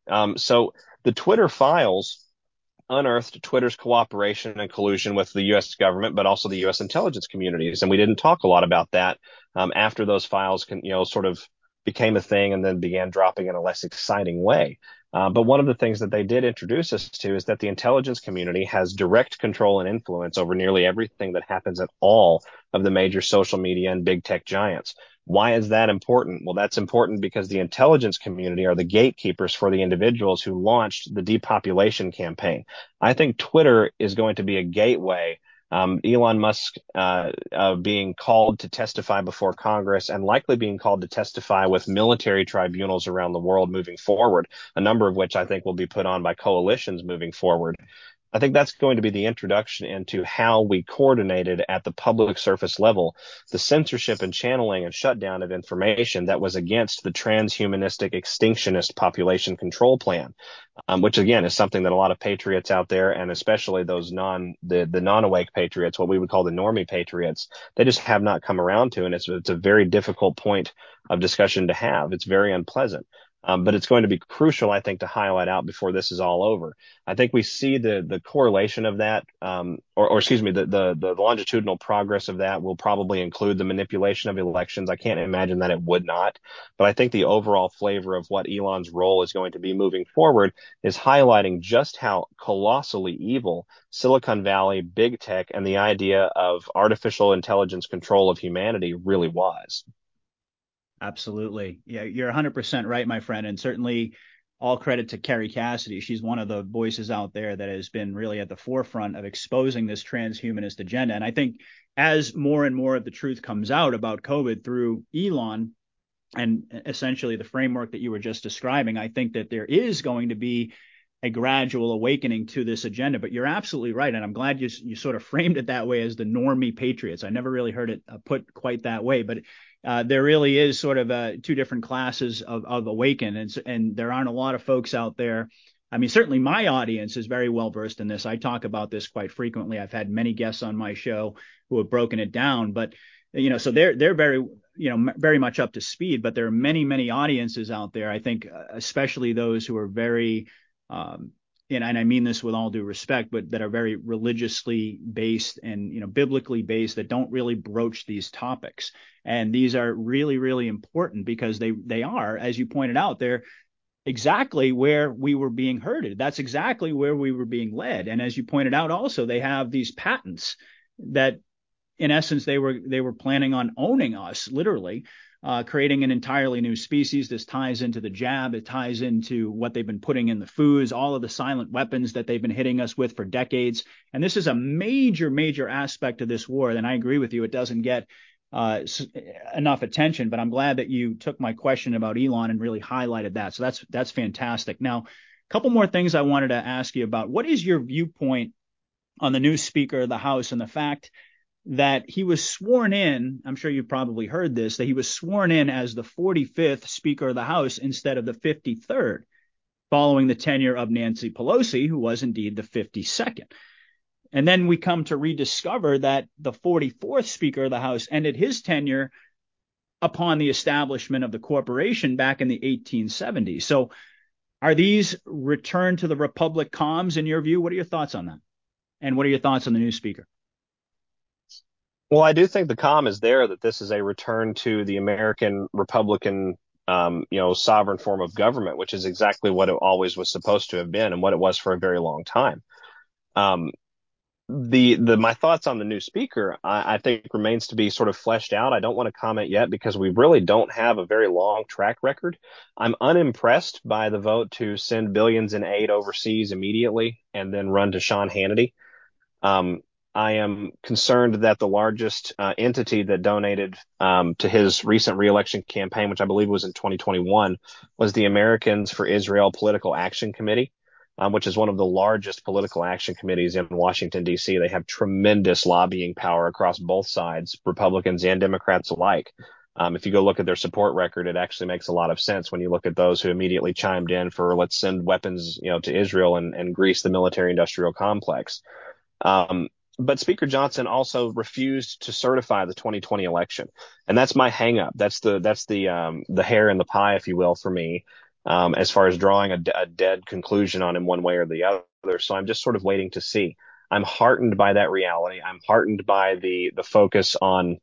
Um, so the Twitter files unearthed Twitter's cooperation and collusion with the U.S. government, but also the U.S. intelligence communities. And we didn't talk a lot about that um, after those files, can, you know, sort of became a thing and then began dropping in a less exciting way. Uh, but one of the things that they did introduce us to is that the intelligence community has direct control and influence over nearly everything that happens at all of the major social media and big tech giants. Why is that important? Well, that's important because the intelligence community are the gatekeepers for the individuals who launched the depopulation campaign. I think Twitter is going to be a gateway. Um, Elon Musk uh, uh, being called to testify before Congress and likely being called to testify with military tribunals around the world moving forward, a number of which I think will be put on by coalitions moving forward. I think that's going to be the introduction into how we coordinated at the public surface level the censorship and channeling and shutdown of information that was against the transhumanistic extinctionist population control plan, um, which again is something that a lot of patriots out there and especially those non the the non awake patriots, what we would call the normie patriots, they just have not come around to, and it's it's a very difficult point of discussion to have. It's very unpleasant. Um, but it's going to be crucial, I think, to highlight out before this is all over. I think we see the the correlation of that, um, or, or, excuse me, the, the, the longitudinal progress of that will probably include the manipulation of elections. I can't imagine that it would not, but I think the overall flavor of what Elon's role is going to be moving forward is highlighting just how colossally evil Silicon Valley, big tech, and the idea of artificial intelligence control of humanity really was. Absolutely. Yeah, you're 100% right, my friend. And certainly all credit to Kerry Cassidy. She's one of the voices out there that has been really at the forefront of exposing this transhumanist agenda. And I think as more and more of the truth comes out about COVID through Elon and essentially the framework that you were just describing, I think that there is going to be a gradual awakening to this agenda. But you're absolutely right, and I'm glad you you sort of framed it that way as the normie patriots. I never really heard it uh, put quite that way, but uh, there really is sort of uh, two different classes of, of awaken, and, and there aren't a lot of folks out there. I mean, certainly my audience is very well versed in this. I talk about this quite frequently. I've had many guests on my show who have broken it down, but you know, so they're they're very you know very much up to speed. But there are many many audiences out there. I think, uh, especially those who are very um, and, and I mean this with all due respect, but that are very religiously based and you know biblically based that don't really broach these topics. And these are really really important because they they are, as you pointed out, they're exactly where we were being herded. That's exactly where we were being led. And as you pointed out, also they have these patents that, in essence, they were they were planning on owning us literally creating an entirely new species. This ties into the jab. It ties into what they've been putting in the foods, all of the silent weapons that they've been hitting us with for decades. And this is a major, major aspect of this war. And I agree with you. It doesn't get uh, enough attention, but I'm glad that you took my question about Elon and really highlighted that. So that's that's fantastic. Now, a couple more things I wanted to ask you about. What is your viewpoint on the new Speaker of the House and the fact that he was sworn in, I'm sure you've probably heard this, that he was sworn in as the 45th Speaker of the House instead of the 53rd, following the tenure of Nancy Pelosi, who was indeed the 52nd. And then we come to rediscover that the 44th Speaker of the House ended his tenure upon the establishment of the corporation back in the 1870s. So are these return to the Republic comms in your view? What are your thoughts on that? And what are your thoughts on the new speaker? Well, I do think the calm is there that this is a return to the American Republican, um, you know, sovereign form of government, which is exactly what it always was supposed to have been and what it was for a very long time. Um, the the my thoughts on the new speaker, I, I think remains to be sort of fleshed out. I don't want to comment yet because we really don't have a very long track record. I'm unimpressed by the vote to send billions in aid overseas immediately and then run to Sean Hannity. Um, I am concerned that the largest uh, entity that donated um, to his recent reelection campaign, which I believe was in 2021, was the Americans for Israel Political Action Committee. um, which is one of the largest political action committees in Washington, D.C. They have tremendous lobbying power across both sides, Republicans and Democrats alike. Um, if you go look at their support record, it actually makes a lot of sense when you look at those who immediately chimed in for let's send weapons, you know, to Israel and, and grease the military industrial complex. Um, but Speaker Johnson also refused to certify the 2020 election, and that's my hangup. That's the that's the um, the hair in the pie, if you will, for me, um, as far as drawing a, a dead conclusion on him one way or the other. So I'm just sort of waiting to see. I'm heartened by that reality. I'm heartened by the the focus on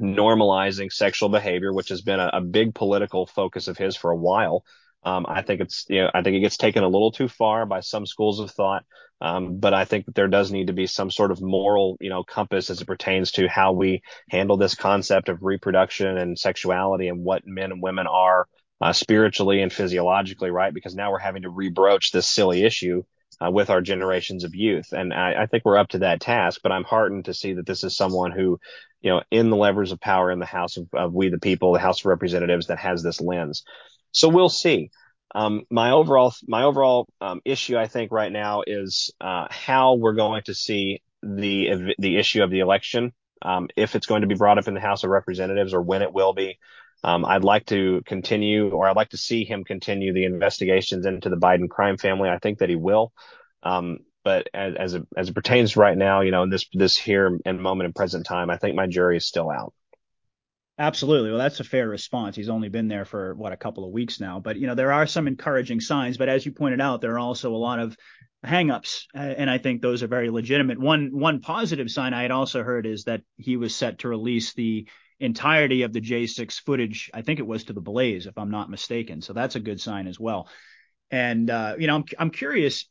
normalizing sexual behavior, which has been a, a big political focus of his for a while. Um, I think it's, you know, I think it gets taken a little too far by some schools of thought. Um, but I think that there does need to be some sort of moral, you know, compass as it pertains to how we handle this concept of reproduction and sexuality and what men and women are uh, spiritually and physiologically, right? Because now we're having to rebroach this silly issue uh, with our generations of youth. And I, I, think we're up to that task, but I'm heartened to see that this is someone who, you know, in the levers of power in the House of, of We the People, the House of Representatives that has this lens. So we'll see. Um, my overall, my overall um, issue, I think, right now is uh, how we're going to see the the issue of the election, um, if it's going to be brought up in the House of Representatives or when it will be. Um, I'd like to continue, or I'd like to see him continue the investigations into the Biden crime family. I think that he will. Um, but as, as it, as it pertains right now, you know, in this, this here and moment in present time, I think my jury is still out. Absolutely. Well, that's a fair response. He's only been there for what a couple of weeks now, but you know there are some encouraging signs. But as you pointed out, there are also a lot of hangups, and I think those are very legitimate. One one positive sign I had also heard is that he was set to release the entirety of the J6 footage. I think it was to the Blaze, if I'm not mistaken. So that's a good sign as well. And uh, you know, I'm I'm curious.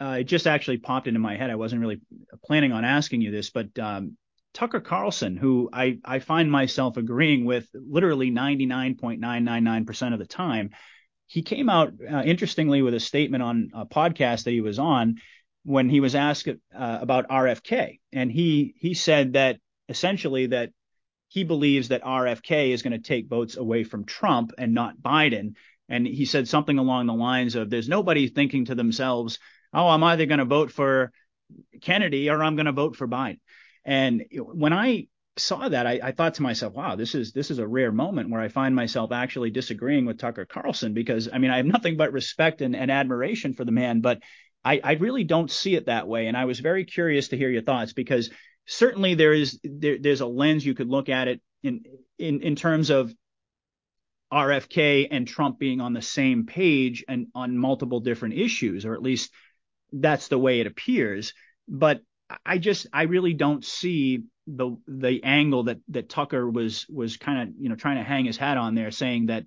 Uh, it just actually popped into my head. I wasn't really planning on asking you this, but um, Tucker Carlson, who I I find myself agreeing with literally 99.999% of the time, he came out uh, interestingly with a statement on a podcast that he was on when he was asked uh, about RFK, and he he said that essentially that he believes that RFK is going to take votes away from Trump and not Biden. And he said something along the lines of there's nobody thinking to themselves, oh, I'm either going to vote for Kennedy or I'm going to vote for Biden. And when I saw that, I, I, thought to myself, wow, this is this is a rare moment where I find myself actually disagreeing with Tucker Carlson because I mean I have nothing but respect and, and admiration for the man, but I, I really don't see it that way. And I was very curious to hear your thoughts because certainly there is there, there's a lens you could look at it in in in terms of RFK and Trump being on the same page and on multiple different issues, or at least that's the way it appears. But I just I really don't see the the angle that that Tucker was was kind of you know trying to hang his hat on there, saying that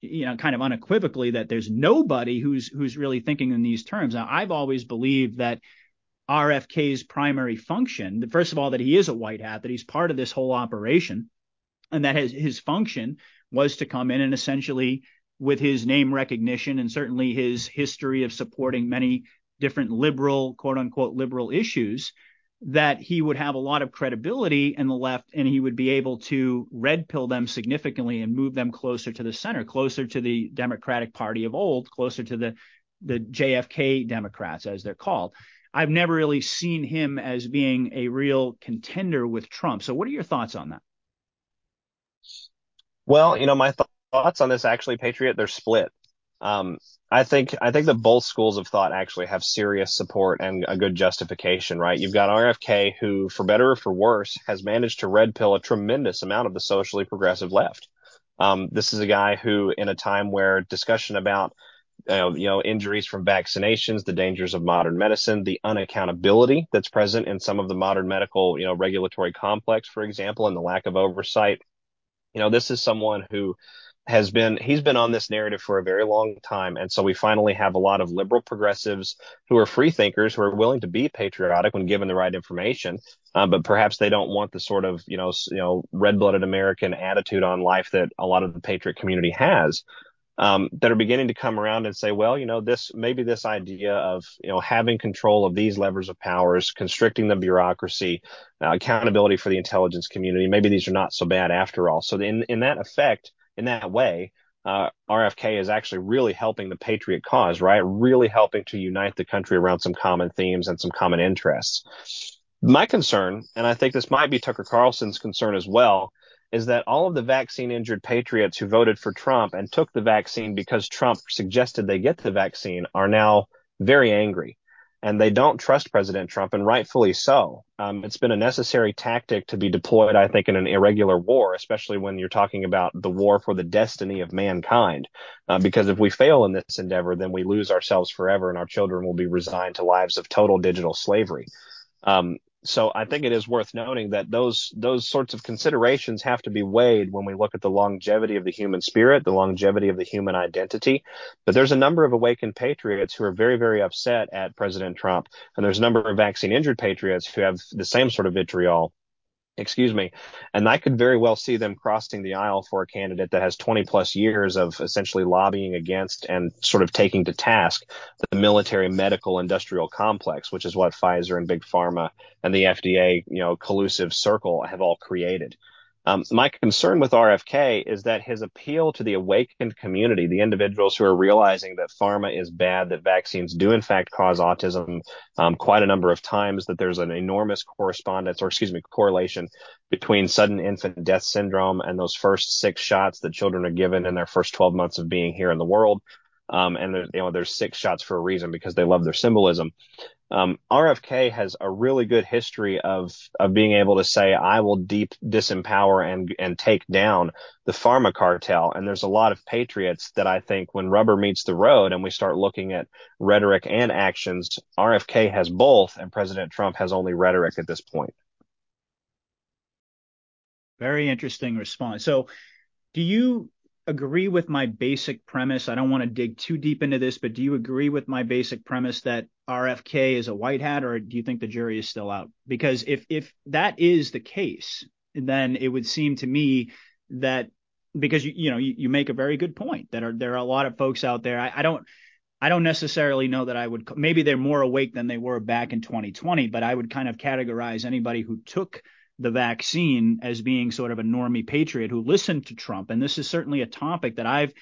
you know kind of unequivocally that there's nobody who's who's really thinking in these terms. Now I've always believed that RFK's primary function. First of all, that he is a white hat, that he's part of this whole operation, and that his, his function was to come in and essentially, with his name recognition and certainly his history of supporting many different liberal, quote unquote, liberal issues, that he would have a lot of credibility in the left and he would be able to red pill them significantly and move them closer to the center, closer to the Democratic Party of old, closer to the the JFK Democrats, as they're called. I've never really seen him as being a real contender with Trump. So, what are your thoughts on that? Well, you know, my th- thoughts on this actually, Patriot, they're split. Um, I think I think that both schools of thought actually have serious support and a good justification, right? You've got RFK, who, for better or for worse, has managed to red pill a tremendous amount of the socially progressive left. Um, this is a guy who, in a time where discussion about uh, you know, injuries from vaccinations, the dangers of modern medicine, the unaccountability that's present in some of the modern medical, you know, regulatory complex, for example, and the lack of oversight. You know, this is someone who has been he's been on this narrative for a very long time and so we finally have a lot of liberal progressives who are free thinkers who are willing to be patriotic when given the right information uh, but perhaps they don't want the sort of you know you know red-blooded american attitude on life that a lot of the patriot community has um, that are beginning to come around and say, well, you know, this maybe this idea of you know having control of these levers of powers, constricting the bureaucracy, uh, accountability for the intelligence community, maybe these are not so bad after all. So in in that effect, in that way, uh, RFK is actually really helping the patriot cause, right? Really helping to unite the country around some common themes and some common interests. My concern, and I think this might be Tucker Carlson's concern as well, is that all of the vaccine injured patriots who voted for Trump and took the vaccine because Trump suggested they get the vaccine are now very angry and they don't trust President Trump, and rightfully so. Um, it's been a necessary tactic to be deployed, I think, in an irregular war, especially when you're talking about the war for the destiny of mankind. Uh, because if we fail in this endeavor, then we lose ourselves forever, and our children will be resigned to lives of total digital slavery. Um, so I think it is worth noting that those those sorts of considerations have to be weighed when we look at the longevity of the human spirit, the longevity of the human identity. But there's a number of awakened patriots who are very very upset at President Trump, and there's a number of vaccine injured patriots who have the same sort of vitriol excuse me. And I could very well see them crossing the aisle for a candidate that has 20 plus years of essentially lobbying against and sort of taking to task the military medical industrial complex, which is what Pfizer and Big Pharma and the FDA, you know, collusive circle have all created. Um, my concern with RFK is that his appeal to the awakened community, the individuals who are realizing that pharma is bad, that vaccines do in fact cause autism um, quite a number of times, that there's an enormous correspondence or excuse me, correlation between sudden infant death syndrome and those first six shots that children are given in their first 12 months of being here in the world. Um, and you know, there's six shots for a reason because they love their symbolism. Um, RFK has a really good history of of being able to say, "I will deep disempower and and take down the pharma cartel." And there's a lot of patriots that I think, when rubber meets the road, and we start looking at rhetoric and actions, RFK has both, and President Trump has only rhetoric at this point. Very interesting response. So, do you agree with my basic premise? I don't want to dig too deep into this, but do you agree with my basic premise that RFK is a white hat, or do you think the jury is still out? Because if if that is the case, then it would seem to me that because you you know you, you make a very good point that are there are a lot of folks out there. I, I don't I don't necessarily know that I would maybe they're more awake than they were back in 2020, but I would kind of categorize anybody who took the vaccine as being sort of a normie patriot who listened to Trump. And this is certainly a topic that I've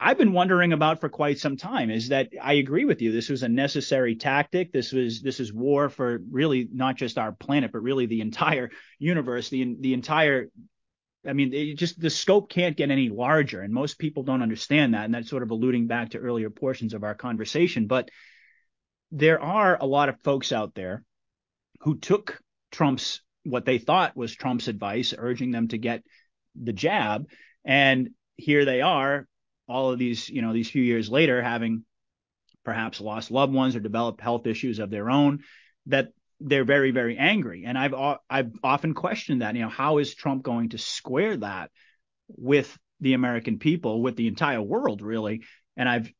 I've been wondering about for quite some time is that I agree with you. This was a necessary tactic. This was this is war for really not just our planet, but really the entire universe, the the entire I mean, just the scope can't get any larger, and most people don't understand that. And that's sort of alluding back to earlier portions of our conversation. But there are a lot of folks out there who took Trump's what they thought was Trump's advice, urging them to get the jab. And here they are, all of these, you know, these few years later, having perhaps lost loved ones or developed health issues of their own, that they're very, very angry. And I've uh, I've often questioned that. You know, how is Trump going to square that with the American people, with the entire world, really? And I've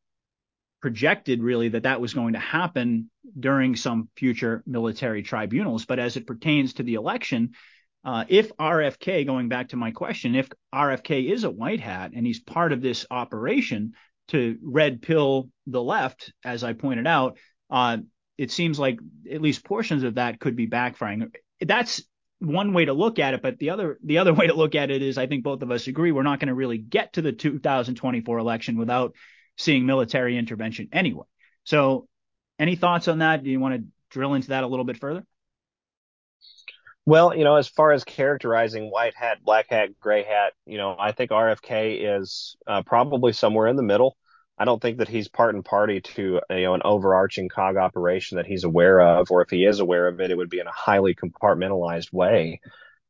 projected really that that was going to happen during some future military tribunals. But as it pertains to the election, uh, if RFK, going back to my question, if RFK is a white hat and he's part of this operation to red pill the left, as I pointed out, uh, it seems like at least portions of that could be backfiring. That's one way to look at it, but the other the other way to look at it is I think both of us agree we're not going to really get to the 2024 election without seeing military intervention anyway. So, any thoughts on that? Do you want to drill into that a little bit further? Well, you know, as far as characterizing white hat, black hat, gray hat, you know, I think RFK is uh, probably somewhere in the middle. I don't think that he's part and party to you know an overarching cog operation that he's aware of, or if he is aware of it, it would be in a highly compartmentalized way.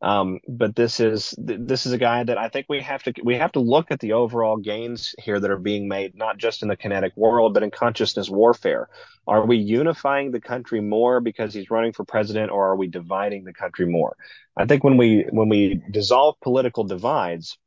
Um, but this is this is a guy that I think we have to we have to look at the overall gains here that are being made, not just in the kinetic world, but in consciousness warfare. Are we unifying the country more because he's running for president, or are we dividing the country more? I think when we when we dissolve political divides,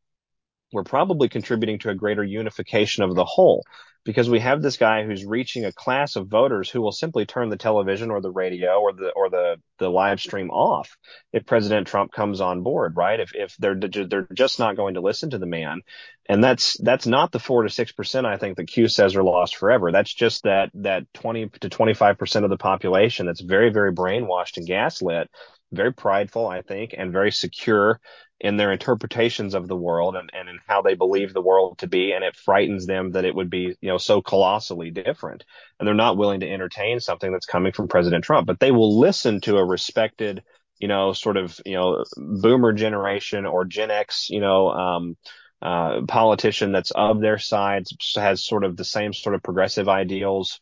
we're probably contributing to a greater unification of the whole because we have this guy who's reaching a class of voters who will simply turn the television or the radio or the or the the live stream off if President Trump comes on board, right? If if they're they're just not going to listen to the man, and that's that's not the four to six percent I think that Q says are lost forever. That's just that that twenty to twenty five percent of the population that's very very brainwashed and gaslit very prideful, I think, and very secure in their interpretations of the world and, and in how they believe the world to be. And it frightens them that it would be, you know, so colossally different. And they're not willing to entertain something that's coming from President Trump, but they will listen to a respected, you know, sort of, you know, boomer generation or Gen X, you know, um, uh, politician that's of their side has sort of the same sort of progressive ideals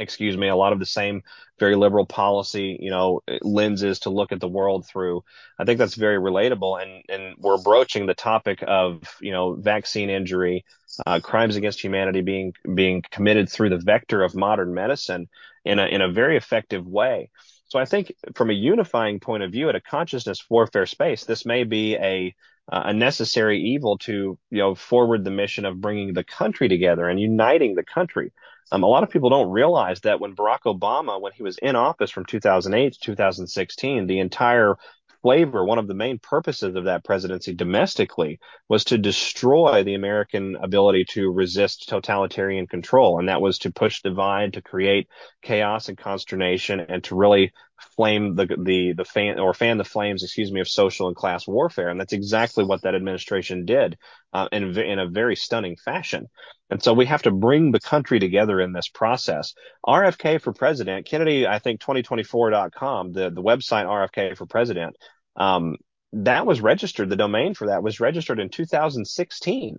excuse me, a lot of the same very liberal policy, you know, lenses to look at the world through. I think that's very relatable. And, and we're broaching the topic of, you know, vaccine injury, uh, crimes against humanity being, being committed through the vector of modern medicine in a, in a very effective way. So I think from a unifying point of view at a consciousness warfare space, this may be a, a necessary evil to, you know, forward the mission of bringing the country together and uniting the country. Um, a lot of people don't realize that when Barack Obama, when he was in office from 2008 to 2016, the entire flavor, one of the main purposes of that presidency domestically was to destroy the American ability to resist totalitarian control. And that was to push divide, to create chaos and consternation, and to really flame the the the fan or fan the flames, excuse me, of social and class warfare. And that's exactly what that administration did uh, in in a very stunning fashion. And so we have to bring the country together in this process. RFK for president, Kennedy, I think 2024.com, the the website RFK for president. Um, that was registered. The domain for that was registered in 2016.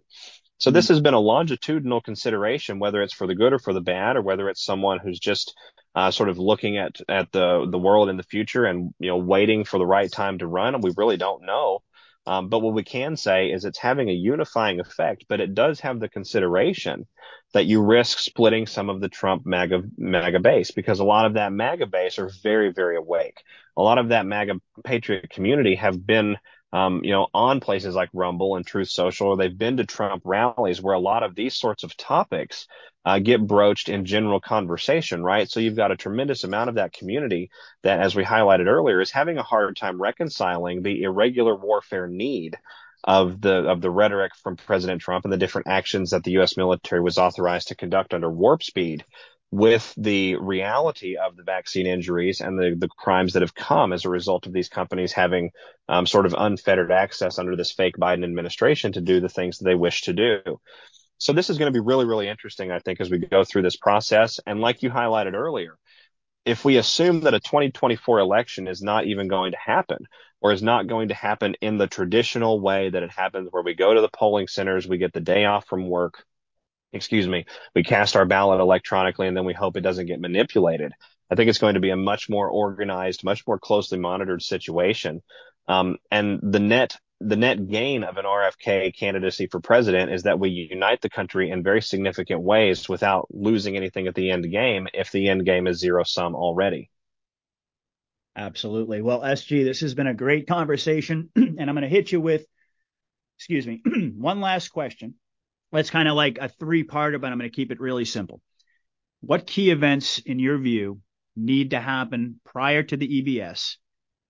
So this has been a longitudinal consideration, whether it's for the good or for the bad, or whether it's someone who's just uh, sort of looking at at the the world in the future and you know waiting for the right time to run. And we really don't know. Um, but what we can say is it's having a unifying effect, but it does have the consideration that you risk splitting some of the Trump MAGA, MAGA base because a lot of that MAGA base are very, very awake. A lot of that MAGA patriot community have been um, you know, on places like Rumble and Truth Social, or they've been to Trump rallies where a lot of these sorts of topics uh, get broached in general conversation, right? So you've got a tremendous amount of that community that, as we highlighted earlier, is having a hard time reconciling the irregular warfare need of the of the rhetoric from President Trump and the different actions that the U.S. military was authorized to conduct under warp speed with the reality of the vaccine injuries and the, the crimes that have come as a result of these companies having um, sort of unfettered access under this fake Biden administration to do the things that they wish to do. So this is going to be really, really interesting, I think, as we go through this process. And like you highlighted earlier, if we assume that a 2024 election is not even going to happen or is not going to happen in the traditional way that it happens where we go to the polling centers, we get the day off from work, excuse me, we cast our ballot electronically and then we hope it doesn't get manipulated. I think it's going to be a much more organized, much more closely monitored situation. Um, and the net, the net gain of an RFK candidacy for president is that we unite the country in very significant ways without losing anything at the end game if the end game is zero sum already. Absolutely. Well, SG, this has been a great conversation, and I'm going to hit you with, excuse me, one last question that's kind of like a three parter, but I'm going to keep it really simple. What key events, in your view, need to happen prior to the EBS?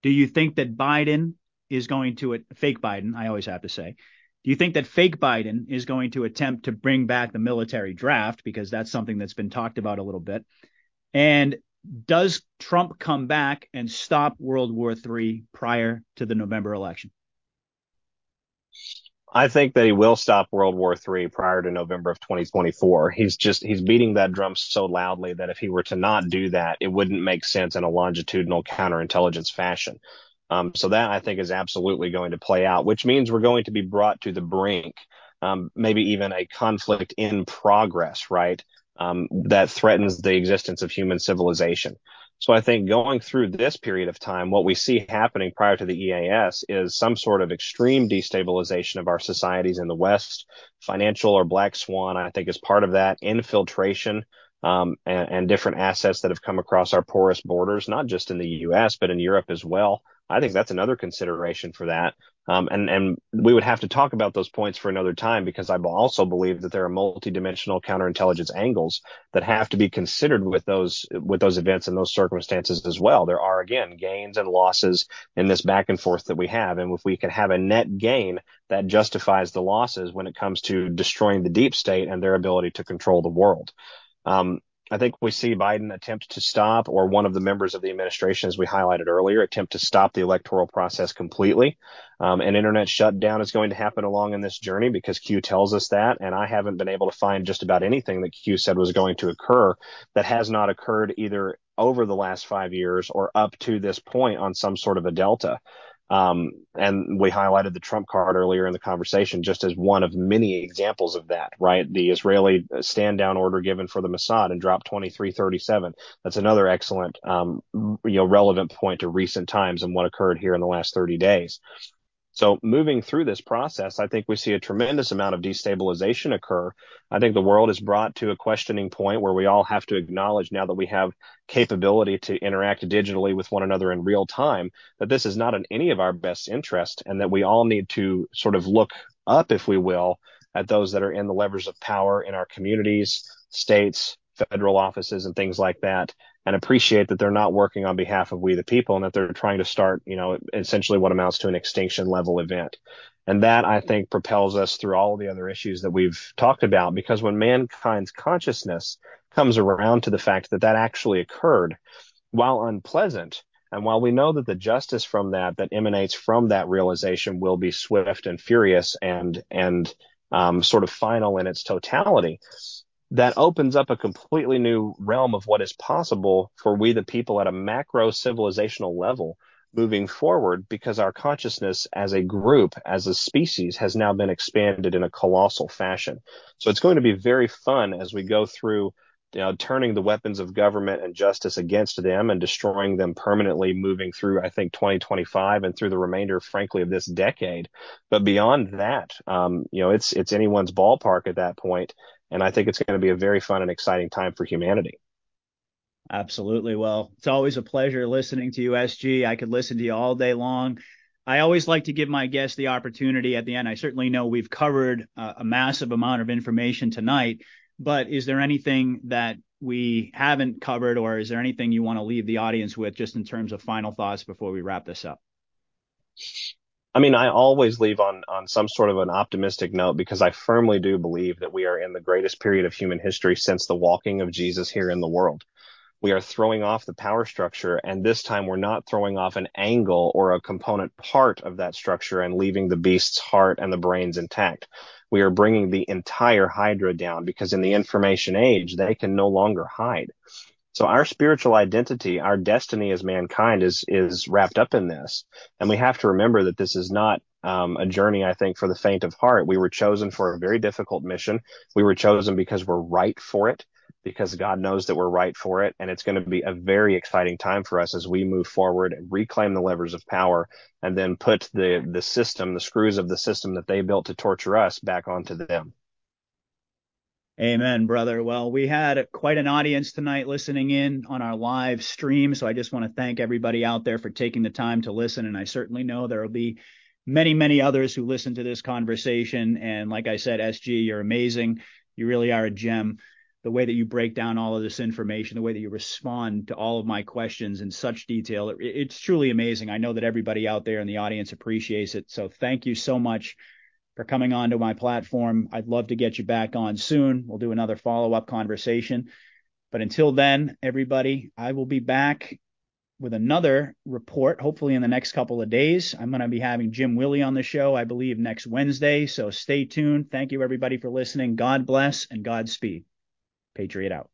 Do you think that Biden is going to, fake Biden, I always have to say, do you think that fake Biden is going to attempt to bring back the military draft? Because that's something that's been talked about a little bit. And does Trump come back and stop World War III prior to the November election? I think that he will stop World War III prior to November of 2024. He's just, he's beating that drum so loudly that if he were to not do that, it wouldn't make sense in a longitudinal counterintelligence fashion. Um, so that I think is absolutely going to play out, which means we're going to be brought to the brink, um, maybe even a conflict in progress, right? Um, that threatens the existence of human civilization. So I think going through this period of time, what we see happening prior to the EAS is some sort of extreme destabilization of our societies in the West. Financial or black swan, I think, is part of that. Infiltration um, and, and different assets that have come across our porous borders, not just in the U.S., but in Europe as well. I think that's another consideration for that. Um, and, and we would have to talk about those points for another time because I also believe that there are multidimensional counterintelligence angles that have to be considered with those, with those events and those circumstances as well. There are again gains and losses in this back and forth that we have. And if we can have a net gain that justifies the losses when it comes to destroying the deep state and their ability to control the world. Um, I think we see Biden attempt to stop, or one of the members of the administration, as we highlighted earlier, attempt to stop the electoral process completely. Um, an internet shutdown is going to happen along in this journey because Q tells us that. And I haven't been able to find just about anything that Q said was going to occur that has not occurred either over the last five years or up to this point on some sort of a delta. Um, and we highlighted the Trump card earlier in the conversation just as one of many examples of that, right? The Israeli stand down order given for the Mossad and drop 2337. That's another excellent, um, you know, relevant point to recent times and what occurred here in the last 30 days. So moving through this process, I think we see a tremendous amount of destabilization occur. I think the world is brought to a questioning point where we all have to acknowledge now that we have capability to interact digitally with one another in real time, that this is not in any of our best interest and that we all need to sort of look up, if we will, at those that are in the levers of power in our communities, states, federal offices and things like that and appreciate that they're not working on behalf of we the people and that they're trying to start, you know, essentially what amounts to an extinction level event. And that I think propels us through all the other issues that we've talked about because when mankind's consciousness comes around to the fact that that actually occurred, while unpleasant, and while we know that the justice from that that emanates from that realization will be swift and furious and and um, sort of final in its totality, that opens up a completely new realm of what is possible for we the people at a macro civilizational level moving forward because our consciousness as a group, as a species, has now been expanded in a colossal fashion. So it's going to be very fun as we go through you know, turning the weapons of government and justice against them and destroying them permanently moving through, I think, 2025 and through the remainder, frankly, of this decade. But beyond that, um, you know, it's, it's anyone's ballpark at that point. And I think it's going to be a very fun and exciting time for humanity. Absolutely. Well, it's always a pleasure listening to you, SG. I could listen to you all day long. I always like to give my guests the opportunity at the end. I certainly know we've covered uh, a massive amount of information tonight, but is there anything that we haven't covered, or is there anything you want to leave the audience with just in terms of final thoughts before we wrap this up? I mean, I always leave on, on some sort of an optimistic note because I firmly do believe that we are in the greatest period of human history since the walking of Jesus here in the world. We are throwing off the power structure and this time we're not throwing off an angle or a component part of that structure and leaving the beast's heart and the brains intact. We are bringing the entire Hydra down because in the information age, they can no longer hide. So our spiritual identity, our destiny as mankind is, is wrapped up in this. And we have to remember that this is not um, a journey, I think, for the faint of heart. We were chosen for a very difficult mission. We were chosen because we're right for it, because God knows that we're right for it. And it's going to be a very exciting time for us as we move forward and reclaim the levers of power and then put the, the system, the screws of the system that they built to torture us back onto them. Amen, brother. Well, we had quite an audience tonight listening in on our live stream. So I just want to thank everybody out there for taking the time to listen. And I certainly know there will be many, many others who listen to this conversation. And like I said, SG, you're amazing. You really are a gem. The way that you break down all of this information, the way that you respond to all of my questions in such detail, it, it's truly amazing. I know that everybody out there in the audience appreciates it. So thank you so much for coming onto my platform. I'd love to get you back on soon. We'll do another follow up conversation. But until then, everybody, I will be back with another report, hopefully in the next couple of days. I'm going to be having Jim Willie on the show, I believe, next Wednesday. So stay tuned. Thank you, everybody, for listening. God bless and Godspeed. Patriot out.